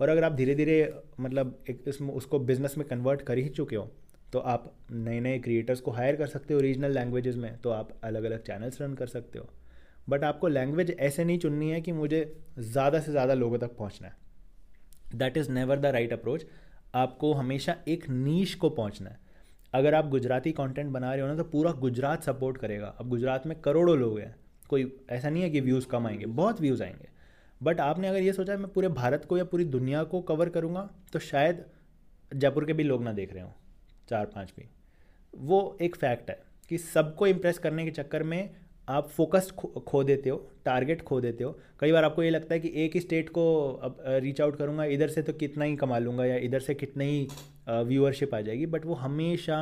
और अगर आप धीरे धीरे मतलब एक इसमें उसको बिज़नेस में कन्वर्ट कर ही चुके हो तो आप नए नए क्रिएटर्स को हायर कर सकते हो रीजनल लैंग्वेजेस में तो आप अलग अलग चैनल्स रन कर सकते हो। बट आपको लैंग्वेज ऐसे नहीं चुननी है कि मुझे ज़्यादा से ज़्यादा लोगों तक पहुँचना है। That is never the right approach आपको हमेशा एक नीच को पहुँचना है। अगर आप गुजराती कंटेंट बना रहे हो ना तो पूरा गुजरात सपोर्ट करेगा। अब गुजरात में करोड़ों लोग हैं। कोई, ऐसा नहीं है कि व्यूज़ कम आएँगे, बहुत व्यूज़ आएँगे। बट आपने अगर ये सोचा मैं पूरे भारत को या पूरी दुनिया को कवर करूँगा तो शायद जयपुर के भी लोग ना देख रहे हों चार पाँच भी। वो एक फैक्ट है कि सबको इम्प्रेस करने के चक्कर में आप फोकस खो, खो देते हो टारगेट खो देते हो। कई बार आपको ये लगता है कि एक ही स्टेट को अब रीच आउट करूँगा इधर से तो कितना ही कमा लूँगा या इधर से कितनी ही व्यूअरशिप आ जाएगी। बट वो हमेशा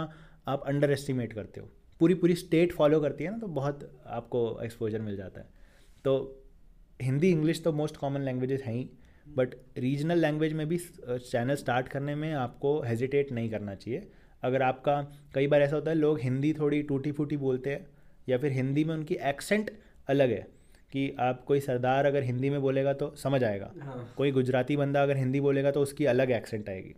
आप अंडर एस्टिमेट करते हो। पूरी पूरी स्टेट फॉलो करती है ना तो बहुत आपको एक्सपोजर मिल जाता है। तो हिंदी इंग्लिश तो मोस्ट कॉमन लैंग्वेजेस हैं ही बट रीजनल लैंग्वेज में भी चैनल स्टार्ट करने में आपको हेजिटेट नहीं करना चाहिए। अगर आपका कई बार ऐसा होता है लोग हिंदी थोड़ी टूटी फूटी बोलते हैं या फिर हिंदी में उनकी एक्सेंट अलग है कि आप कोई सरदार अगर हिंदी में बोलेगा तो समझ आएगा। हाँ। कोई गुजराती बंदा अगर हिंदी बोलेगा तो उसकी अलग एक्सेंट आएगी।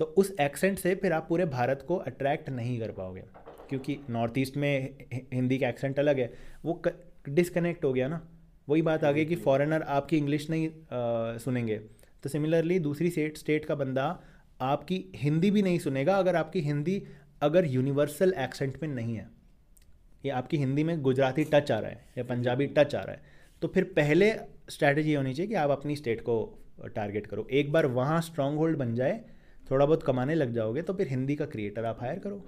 तो उस एक्सेंट से फिर आप पूरे भारत को अट्रैक्ट नहीं कर पाओगे क्योंकि नॉर्थ ईस्ट में हिंदी का एक्सेंट अलग है वो डिसकनेक्ट हो गया ना। वही बात आ गई कि फॉरेनर आपकी इंग्लिश नहीं अ, सुनेंगे। तो सिमिलरली दूसरी स्टेट स्टेट का बंदा आपकी हिंदी भी नहीं सुनेगा अगर आपकी हिंदी अगर यूनिवर्सल एक्सेंट में नहीं है। या आपकी हिंदी में गुजराती टच आ रहा है या पंजाबी टच आ रहा है। तो फिर पहले स्ट्रैटेजी होनी चाहिए कि आप अपनी स्टेट को टारगेट करो। एक बार वहाँ स्ट्रांग होल्ड बन जाए थोड़ा बहुत कमाने लग जाओगे तो फिर हिंदी का क्रिएटर आप हायर करो।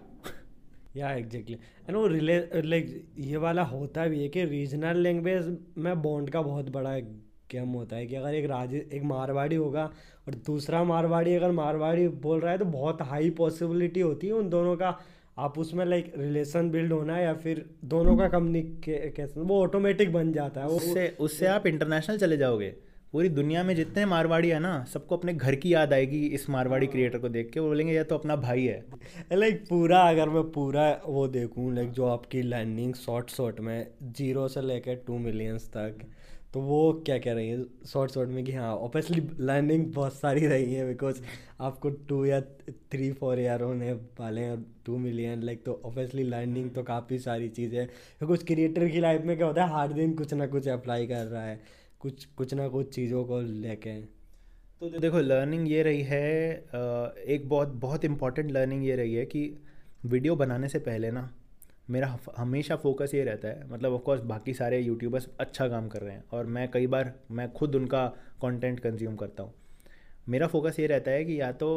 या एग्जैक्टली एंड वो रिले लाइक ये वाला होता भी है कि रीजनल लैंग्वेज में बॉन्ड का बहुत बड़ा गेम होता है कि अगर एक राज एक मारवाड़ी होगा और दूसरा मारवाड़ी अगर मारवाड़ी बोल रहा है तो बहुत हाई पॉसिबिलिटी होती है उन दोनों का। आप उसमें लाइक रिलेशन बिल्ड होना या फिर दोनों का कम्युनिकेशन वो ऑटोमेटिक बन जाता है। उससे उससे आप इंटरनेशनल चले जाओगे। पूरी दुनिया में जितने मारवाड़ी है ना, सबको अपने घर की याद आएगी इस मारवाड़ी क्रिएटर को देख के। वो बोलेंगे, यह तो अपना भाई है। लाइक पूरा अगर मैं पूरा वो देखूँ लाइक जो आपकी लैंडिंग शॉर्ट शॉर्ट में ज़ीरो से लेकर टू मिलियंस तक तो वो क्या कह रही है? शॉर्ट शॉर्ट में कि हाँ ऑब्वियसली लैंडिंग बहुत सारी रही है बिकॉज़ आपको टू या थ्री फोर ईयर होने वाले हैं टू मिलियन लाइक तो ऑब्वियसली लैंडिंग तो काफ़ी सारी चीज़ें है। कुछ क्रिएटर की लाइफ में क्या होता है, हर दिन कुछ ना कुछ अप्लाई कर रहा है। कुछ कुछ ना कुछ चीज़ों को लेके। तो देखो लर्निंग ये रही है एक बहुत बहुत इंपॉर्टेंट लर्निंग ये रही है कि वीडियो बनाने से पहले ना, मेरा हमेशा फोकस ये रहता है। मतलब ऑफकोर्स बाकी सारे यूट्यूबर्स अच्छा काम कर रहे हैं और मैं कई बार, मैं खुद उनका कंटेंट कंज्यूम करता हूँ। मेरा फोकस ये रहता है कि या तो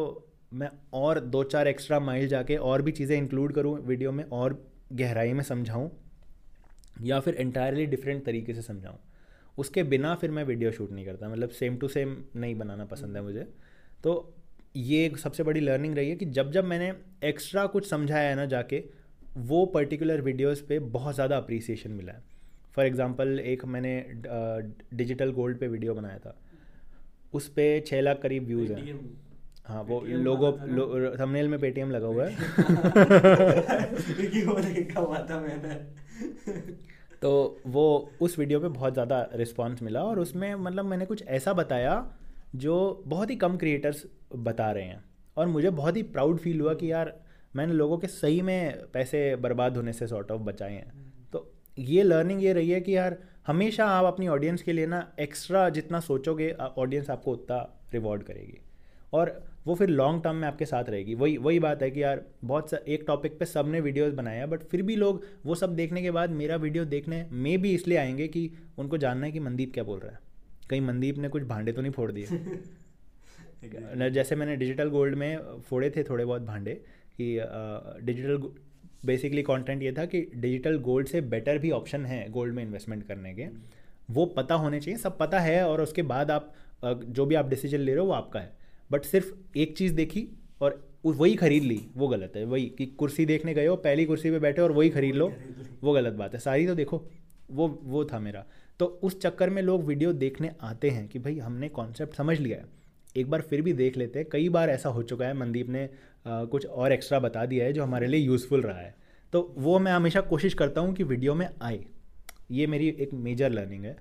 मैं और दो चार एक्स्ट्रा माइल जाके और भी चीज़ें इंक्लूड करूँ वीडियो में और गहराई में समझाऊँ या फिर इंटायरली डिफरेंट तरीके से समझाऊँ। उसके बिना फिर मैं वीडियो शूट नहीं करता। मतलब सेम टू सेम नहीं बनाना पसंद है मुझे। तो ये सबसे बड़ी लर्निंग रही है कि जब जब मैंने एक्स्ट्रा कुछ समझाया है ना जाके वो पर्टिकुलर वीडियोस पे बहुत ज़्यादा अप्रिसिएशन मिला है। फॉर एग्जांपल एक मैंने डिजिटल गोल्ड पे वीडियो बनाया था। उस पर छः लाख करीब व्यूज़ हैं। हाँ वो लोगो? लो, थंबनेल में पेटीएम लगा हुआ है। तो वो उस वीडियो पे बहुत ज़्यादा रिस्पांस मिला और उसमें मतलब मैंने कुछ ऐसा बताया जो बहुत ही कम क्रिएटर्स बता रहे हैं। और मुझे बहुत ही प्राउड फील हुआ कि यार, मैंने लोगों के सही में पैसे बर्बाद होने से सॉर्ट ऑफ़ बचाए हैं। तो ये लर्निंग ये रही है कि यार, हमेशा आप अपनी ऑडियंस के लिए ना एक्स्ट्रा जितना सोचोगे ऑडियंस आपको उतना रिवॉर्ड करेगी। और वो फिर लॉन्ग टर्म में आपके साथ रहेगी। वही वही बात है कि यार बहुत सा एक टॉपिक पे सबने वीडियोस बनाए हैं बट फिर भी लोग वो सब देखने के बाद मेरा वीडियो देखने में भी इसलिए आएँगे कि उनको जानना है कि मनदीप क्या बोल रहा है। कहीं मनदीप ने कुछ भांडे तो नहीं फोड़ दिए? जैसे मैंने डिजिटल गोल्ड में फोड़े थे थोड़े बहुत भांडे कि डिजिटल बेसिकली कंटेंट ये था कि डिजिटल गोल्ड से बेटर भी ऑप्शन है गोल्ड में इन्वेस्टमेंट करने के। वो पता होने चाहिए सब पता है और उसके बाद आप जो भी आप डिसीज़न ले रहे हो वो आपका है। बट सिर्फ़ एक चीज़ देखी और वही खरीद ली वो गलत है। वही कि कुर्सी देखने गए हो पहली कुर्सी पे बैठे और वही खरीद लो वो गलत बात है। सारी तो देखो वो वो था मेरा। तो उस चक्कर में लोग वीडियो देखने आते हैं कि भाई हमने कॉन्सेप्ट समझ लिया है। एक बार फिर भी देख लेते हैं। कई बार ऐसा हो चुका है मनदीप ने अ, कुछ और एक्स्ट्रा बता दिया है जो हमारे लिए यूज़फुल रहा है। तो वो मैं हमेशा कोशिश करता हूँ कि वीडियो में आए। ये मेरी एक मेजर लर्निंग है।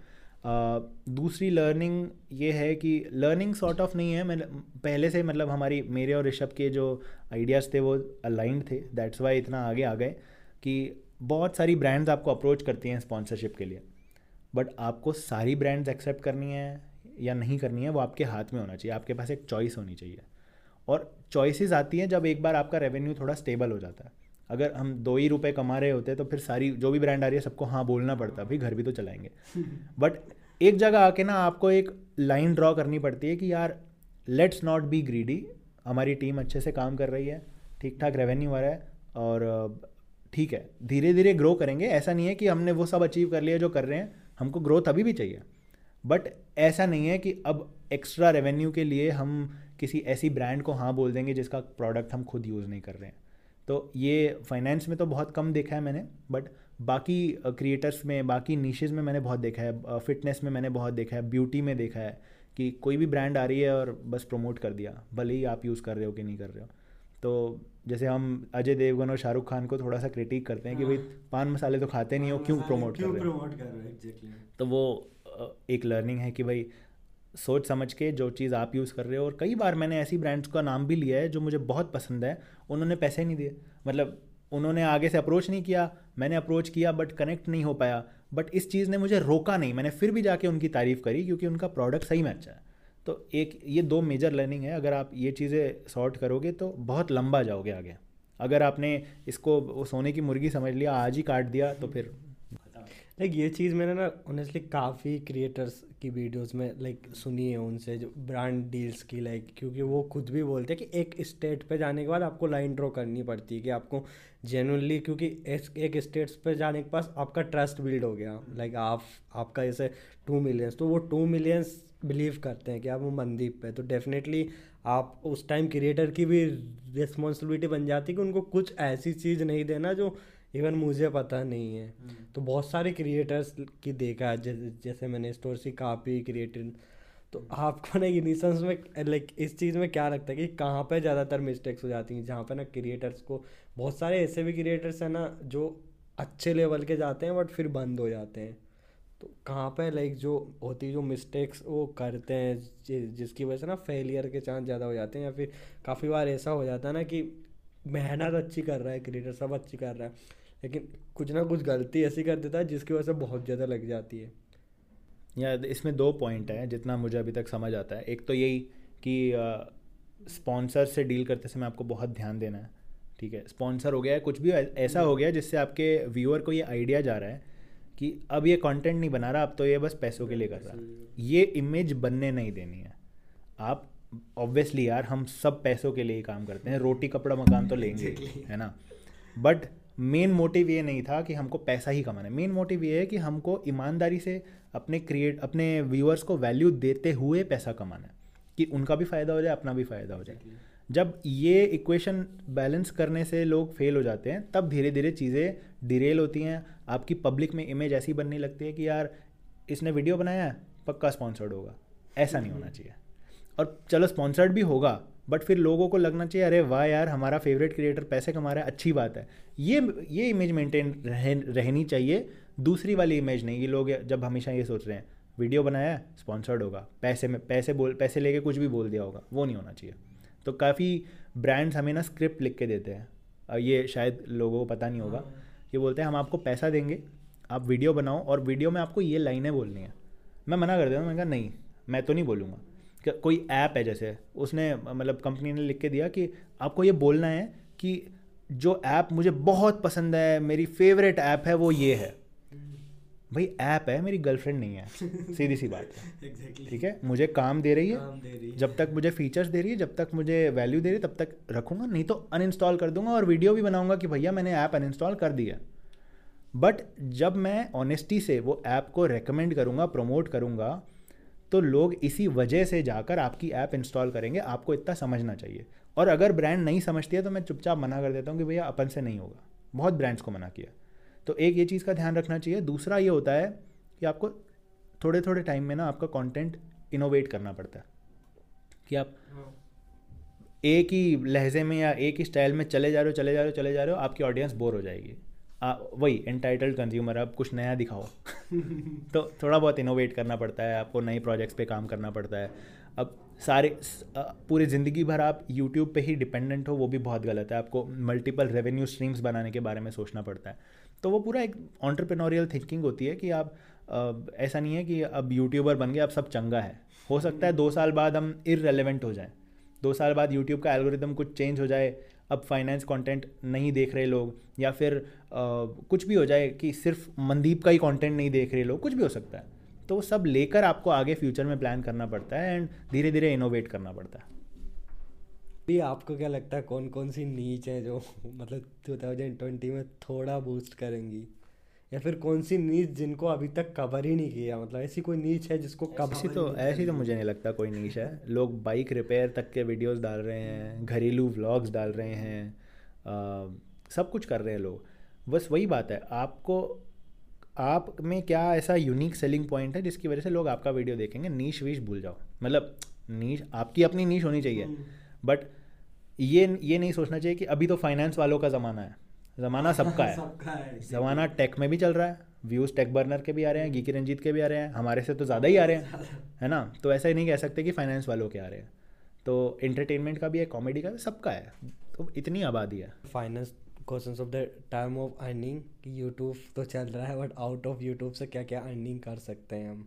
दूसरी लर्निंग ये है कि लर्निंग सॉर्ट ऑफ़ नहीं है। मैं पहले से मतलब हमारी मेरे और ऋषभ के जो आइडियाज़ थे वो अलाइंड थे। दैट्स वाई इतना आगे आ गए कि बहुत सारी ब्रांड्स आपको अप्रोच करती हैं स्पॉन्सरशिप के लिए। बट आपको सारी ब्रांड्स एक्सेप्ट करनी है या नहीं करनी है वो आपके हाथ में होना चाहिए। आपके पास एक चॉइस होनी चाहिए। और चॉइसेस आती हैं जब एक बार आपका रेवेन्यू थोड़ा स्टेबल हो जाता है। अगर हम दो ही रुपए कमा रहे होते तो फिर सारी जो भी ब्रांड आ रही है सबको हाँ बोलना पड़ता भाई घर भी तो चलाएँगे। बट एक जगह आके ना आपको एक लाइन ड्रॉ करनी पड़ती है कि यार लेट्स नॉट बी ग्रीडी हमारी टीम अच्छे से काम कर रही है ठीक ठाक रेवेन्यू आ रहा है, और ठीक है धीरे धीरे ग्रो करेंगे। ऐसा नहीं है कि हमने वो सब अचीव कर लिया जो कर रहे हैं, हमको ग्रोथ अभी भी चाहिए। बट ऐसा नहीं है कि अब एक्स्ट्रा रेवेन्यू के लिए हम किसी ऐसी ब्रांड को हाँ बोल देंगे जिसका प्रोडक्ट हम खुद यूज़ नहीं कर रहे हैं। तो ये फाइनेंस में तो बहुत कम देखा है मैंने बट बाकी क्रिएटर्स में बाकी नीशेज़ में मैंने बहुत देखा है फिटनेस में मैंने बहुत देखा है ब्यूटी में देखा है कि कोई भी ब्रांड आ रही है और बस प्रमोट कर दिया भले ही आप यूज़ कर रहे हो कि नहीं कर रहे हो। तो जैसे हम अजय देवगन और शाहरुख खान को थोड़ा सा क्रिटिक करते हैं कि भाई पान मसाले तो खाते नहीं हो क्यों प्रमोट कर रहे हो? कर रहे हो? तो वो एक लर्निंग है कि भाई सोच समझ के जो चीज़ आप यूज़ कर रहे हो और कई बार मैंने ऐसी ब्रांड्स का नाम भी लिया है जो मुझे बहुत पसंद है उन्होंने पैसे नहीं दिए। मतलब उन्होंने आगे से अप्रोच नहीं किया, मैंने अप्रोच किया बट कनेक्ट नहीं हो पाया। बट इस चीज़ ने मुझे रोका नहीं, मैंने फिर भी जाके उनकी तारीफ़ करी क्योंकि उनका प्रोडक्ट सही में अच्छा है। तो एक, ये दो मेजर लर्निंग है। अगर आप ये चीज़ें सॉर्ट करोगे तो बहुत लंबा जाओगे आगे। अगर आपने इसको वो सोने की मुर्गी समझ लिया, आज ही काट दिया तो फिर लाइक ये चीज़ मैंने ना ऑनेस्टली काफ़ी क्रिएटर्स की वीडियोस में लाइक सुनी है उनसे, जो ब्रांड डील्स की लाइक क्योंकि वो खुद भी बोलते हैं कि एक स्टेट पे जाने के बाद आपको लाइन ड्रॉ करनी पड़ती है कि आपको जेनुअनली क्योंकि एक स्टेट्स पे जाने के पास आपका ट्रस्ट बिल्ड हो गया। लाइक आप, आपका जैसे टू मिलियंस तो वो टू मिलियंस बिलीव करते हैं कि आप वो मंदीप पे तो डेफिनेटली आप उस टाइम क्रिएटर की भी रिस्पॉन्सिबिलिटी बन जाती है कि उनको कुछ ऐसी चीज़ नहीं देना जो इवन मुझे पता नहीं है। तो बहुत सारे क्रिएटर्स की देखा है जैसे जैसे मैंने स्टोर से काफ़ी क्रिएटेड तो आपको ना इनिशंस में लाइक इस चीज़ में क्या लगता है कि कहाँ पे ज़्यादातर मिस्टेक्स हो जाती हैं? जहाँ पे ना क्रिएटर्स को बहुत सारे ऐसे भी क्रिएटर्स हैं ना जो अच्छे लेवल के जाते हैं बट फिर बंद हो जाते हैं। तो कहाँ पे लाइक जो होती है जो मिस्टेक्स वो करते हैं जि, जिसकी वजह से ना फेलियर के चांस ज़्यादा हो जाते हैं या फिर काफ़ी बार ऐसा हो जाता है ना कि मेहनत अच्छी कर रहा है क्रिएटर सब अच्छी कर रहा है। लेकिन कुछ ना कुछ गलती ऐसी कर देता है जिसकी वजह से बहुत ज़्यादा लग जाती है। या इसमें दो पॉइंट हैं जितना मुझे अभी तक समझ आता है। एक तो यही कि स्पॉन्सर से डील करते समय आपको बहुत ध्यान देना है ठीक है? स्पॉन्सर हो गया है कुछ भी ऐसा हो गया जिससे आपके व्यूअर को ये आइडिया जा रहा है कि अब ये कंटेंट नहीं बना रहा अब तो ये बस पैसों के लिए कर रहा। है ये इमेज बनने नहीं देनी है। आप ऑब्वियसली यार हम सब पैसों के लिए ही काम करते हैं रोटी कपड़ा मकान तो लेंगे है ना? बट मेन मोटिव ये नहीं था कि हमको पैसा ही कमाना है। मेन मोटिव ये है कि हमको ईमानदारी से अपने क्रिएट अपने व्यूअर्स को वैल्यू देते हुए पैसा कमाना है। कि उनका भी फ़ायदा हो जाए, अपना भी फ़ायदा हो जाए। जब ये इक्वेशन बैलेंस करने से लोग फेल हो जाते हैं, तब धीरे धीरे चीज़ें डिरेल होती हैं। आपकी पब्लिक में इमेज ऐसी बनने लगती है कि यार, इसने वीडियो बनाया है पक्का स्पॉन्सर्ड होगा। ऐसा नहीं होना चाहिए। और चलो स्पॉन्सर्ड भी होगा बट फिर लोगों को लगना चाहिए अरे वाह यार हमारा फेवरेट क्रिएटर पैसे कमा रहा है अच्छी बात है। ये ये इमेज मेंटेन रह, रहनी चाहिए। दूसरी वाली इमेज नहीं ये लोग जब हमेशा ये सोच रहे हैं वीडियो बनाया स्पॉन्सर्ड होगा। पैसे में पैसे बोल पैसे लेके कुछ भी बोल दिया होगा। वो नहीं होना चाहिए। तो काफ़ी ब्रांड्स हमें ना स्क्रिप्ट लिख के देते हैं। ये शायद लोगों को पता नहीं होगा। ये बोलते हैं हम आपको पैसा देंगे आप वीडियो बनाओ और वीडियो में आपको ये लाइनें बोलनी है। मैं मना कर देता हूँ मैंने कहा नहीं मैं तो नहीं बोलूँगा। कोई ऐप है जैसे उसने मतलब कंपनी ने लिख के दिया कि आपको ये बोलना है कि जो ऐप मुझे बहुत पसंद है मेरी फेवरेट ऐप है वो ये है। भाई ऐप है मेरी गर्लफ्रेंड नहीं है। सीधी सी बात है। ठीक है? मुझे काम दे रही है। काम दे रही है। जब तक मुझे फीचर्स दे रही है जब तक मुझे वैल्यू दे रही है तब तक रखूँगा नहीं तो अनइंस्टॉल कर दूँगा और वीडियो भी बनाऊँगा कि भैया मैंने ऐप अनइंस्टॉल कर दिया बट जब मैं ऑनेस्टी से वो ऐप को रेकमेंड करूँगा प्रमोट करूँगा तो लोग इसी वजह से जाकर आपकी ऐप इंस्टॉल करेंगे। आपको इतना समझना चाहिए। और अगर ब्रांड नहीं समझती है तो मैं चुपचाप मना कर देता हूँ कि भैया अपन से नहीं होगा। बहुत ब्रांड्स को मना किया। तो एक ये चीज़ का ध्यान रखना चाहिए। दूसरा ये होता है कि आपको थोड़े थोड़े टाइम में ना आपका कंटेंट इनोवेट करना पड़ता है। कि आप एक ही लहजे में या एक ही स्टाइल में चले जा रहे हो चले जा रहे हो चले जा रहे हो आपकी ऑडियंस बोर हो जाएगी। आ, वही एंटाइटल्ड कंज्यूमर अब कुछ नया दिखाओ। तो थोड़ा बहुत इनोवेट करना पड़ता है आपको नए प्रोजेक्ट्स पे काम करना पड़ता है। अब सारे पूरी ज़िंदगी भर आप यूट्यूब पे ही डिपेंडेंट हो वो भी बहुत गलत है। आपको मल्टीपल रेवेन्यू स्ट्रीम्स बनाने के बारे में सोचना पड़ता है। तो वो पूरा एक ऑन्टरप्रेन्योरियल थिंकिंग होती है कि आप ऐसा नहीं है कि अब यूट्यूबर बन गए अब सब चंगा है। हो सकता है दो साल बाद हम इरेलीवेंट हो जाएँ। दो साल बाद यूट्यूब का एल्गोरिदम कुछ चेंज हो जाए अब फाइनेंस कंटेंट नहीं देख रहे लोग या फिर आ, कुछ भी हो जाए कि सिर्फ़ मनदीप का ही कंटेंट नहीं देख रहे लोग कुछ भी हो सकता है। तो वो सब लेकर आपको आगे फ्यूचर में प्लान करना पड़ता है एंड धीरे धीरे इनोवेट करना पड़ता है। भी आपको क्या लगता है कौन कौन सी नीच है जो मतलब 2020 में थोड़ा बूस्ट करेंगी? या फिर कौन सी नीच जिनको अभी तक कवर ही नहीं किया? मतलब ऐसी कोई नीच है जिसको ऐसी तो ऐसी तो मुझे नहीं लगता कोई नीच है। लोग बाइक रिपेयर तक के वीडियोस डाल रहे हैं घरेलू व्लॉग्स डाल रहे हैं सब कुछ कर रहे हैं लोग। बस वही बात है आपको आप में क्या ऐसा यूनिक सेलिंग पॉइंट है जिसकी वजह से लोग आपका वीडियो देखेंगे? नीच वीच भूल जाओ। मतलब नीच आपकी अपनी नीच होनी चाहिए। बट ये ये नहीं सोचना चाहिए कि अभी तो फाइनेंस वालों का ज़माना है। ज़माना सबका है। ज़माना टेक में भी चल रहा है व्यूज़ टेक बर्नर के भी आ रहे हैं गीकी रंजीत के भी आ रहे हैं हमारे से तो ज़्यादा ही आ रहे हैं है ना? तो ऐसा ही नहीं कह सकते कि फाइनेंस वालों के आ रहे हैं। तो एंटरटेनमेंट का भी है कॉमेडी का भी सबका है। तो इतनी आबादी है। Finance question of the time of earning कि यूट्यूब तो चल रहा है बट आउट ऑफ़ यूट्यूब से क्या क्या अर्निंग कर सकते हैं हम?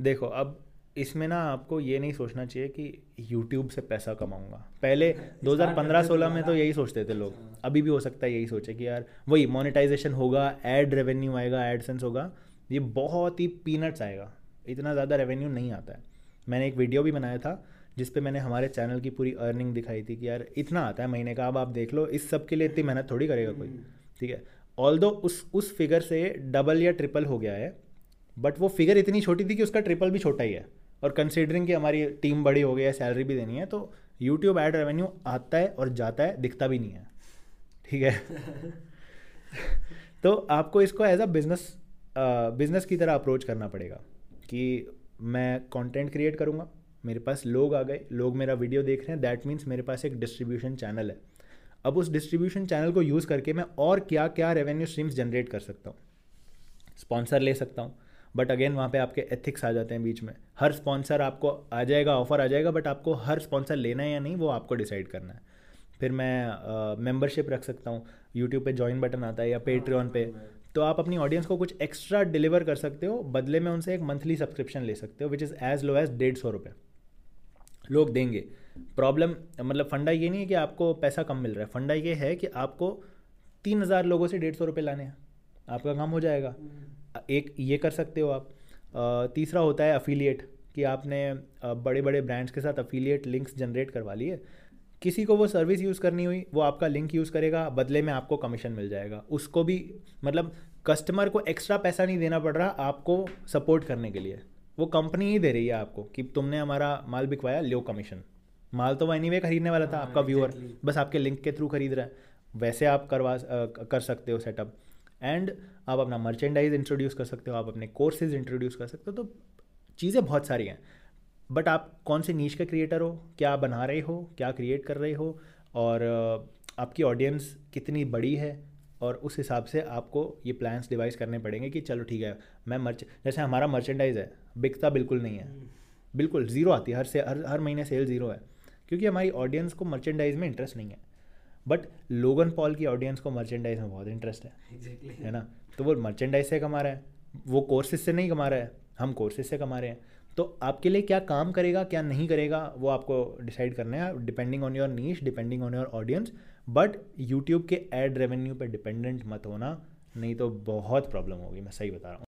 देखो अब इसमें ना आपको ये नहीं सोचना चाहिए कि यूट्यूब से पैसा कमाऊँगा। पहले 2015-16 में तो यही सोचते थे लोग। अभी भी हो सकता है यही सोचे कि यार वही मोनेटाइजेशन होगा एड रेवेन्यू आएगा एडसेंस होगा ये बहुत ही पीनट्स आएगा। इतना ज़्यादा रेवेन्यू नहीं आता है। मैंने एक वीडियो भी बनाया था जिस पे मैंने हमारे चैनल की पूरी अर्निंग दिखाई थी कि यार इतना आता है महीने का अब आप देख लो इस सब के लिए इतनी मेहनत थोड़ी करेगा कोई। ठीक है? ऑल उस उस फिगर से डबल या ट्रिपल हो गया है बट वो फिगर इतनी छोटी थी कि उसका ट्रिपल भी छोटा ही है। और कंसिडरिंग कि हमारी टीम बड़ी हो गई है सैलरी भी देनी है तो यूट्यूब एड रेवेन्यू आता है और जाता है दिखता भी नहीं है। ठीक है? तो आपको इसको एज अ बिज़नेस बिज़नेस की तरह अप्रोच करना पड़ेगा कि मैं कंटेंट क्रिएट करूँगा मेरे पास लोग आ गए लोग मेरा वीडियो देख रहे हैं दैट मीन्स मेरे पास एक डिस्ट्रीब्यूशन चैनल है। अब उस डिस्ट्रीब्यूशन चैनल को यूज़ करके मैं और क्या क्या रेवेन्यू स्ट्रीम्स जनरेट कर सकता हूँ। स्पॉन्सर ले सकता हूँ। बट अगेन वहाँ पे आपके एथिक्स आ जाते हैं बीच में। हर स्पॉन्सर आपको आ जाएगा ऑफ़र आ जाएगा बट आपको हर स्पॉन्सर लेना है या नहीं वो आपको डिसाइड करना है। फिर मैं मेंबरशिप uh, रख सकता हूँ। यूट्यूब पे ज्वाइन बटन आता है या पेट्रियन पे। तो आप अपनी ऑडियंस को कुछ एक्स्ट्रा डिलीवर कर सकते हो। बदले में उनसे एक मंथली सब्सक्रिप्शन ले सकते हो which is as low as डेढ़ सौ रुपये लोग देंगे। प्रॉब्लम मतलब फंडा ये नहीं है कि आपको पैसा कम मिल रहा है। फंडा ये है कि आपको तीन हज़ार लोगों से डेढ़ सौ रुपये लाने हैं। आपका काम हो जाएगा। एक ये कर सकते हो आप। तीसरा होता है अफिलिएट कि आपने बड़े बड़े ब्रांड्स के साथ अफिलिएट लिंक्स जनरेट करवा लिए। किसी को वो सर्विस यूज़ करनी हुई वो आपका लिंक यूज़ करेगा बदले में आपको कमीशन मिल जाएगा। उसको भी मतलब कस्टमर को एक्स्ट्रा पैसा नहीं देना पड़ रहा आपको सपोर्ट करने के लिए। वो कंपनी ही दे रही है आपको कि तुमने हमारा माल बिकवाया लो कमीशन माल तो वो एनी खरीदने वाला था हाँ, आपका व्यूअर बस आपके लिंक के थ्रू खरीद रहा है। वैसे आप करवा कर सकते हो सेटअप एंड आप अपना मर्चेंडाइज इंट्रोड्यूस कर सकते हो, आप अपने कोर्सेज इंट्रोड्यूस कर सकते हो तो चीज़ें बहुत सारी हैं। बट आप कौन से नीच का क्रिएटर हो? क्या बना रहे हो? क्या क्रिएट कर रहे हो? और आपकी ऑडियंस कितनी बड़ी है? और उस हिसाब से आपको ये प्लान्स डिवाइस करने पड़ेंगे कि चलो ठीक है, मैं मर्च जैसे हमारा मर्चेंडाइज है, बिकता बिल्कुल नहीं है। बिल्कुल ज़ीरो आती है, हर से, हर हर महीने सेल ज़ीरो है। क्योंकि हमारी ऑडियंस को मर्चेंडाइज में इंटरेस्ट नहीं है। बट लोगन पॉल की ऑडियंस को मर्चेंडाइज में बहुत इंटरेस्ट है। Exactly. है ना? तो वो मर्चेंडाइज से कमा रहा है। वो कोर्सेज से नहीं कमा रहा है। हम कोर्सेज से कमा रहे हैं। तो आपके लिए क्या काम करेगा क्या नहीं करेगा वो आपको डिसाइड करना है। Depending on your niche depending on your audience but YouTube के एड रेवेन्यू पर डिपेंडेंट मत होना नहीं तो बहुत प्रॉब्लम होगी। मैं सही बता रहा हूँ।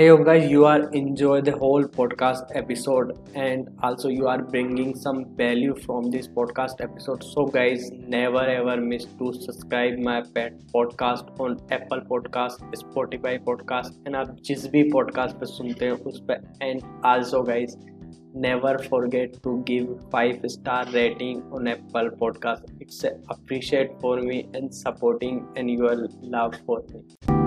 hey guys you are enjoy the whole podcast episode and also you are bringing some value from this podcast episode so guys never ever miss to subscribe my pet podcast on apple podcast spotify podcast and आप जिस भी podcast पे सुनते हैं उस पर and also guys never forget to give 5 star rating on apple podcast it's appreciate for me and supporting and your love for me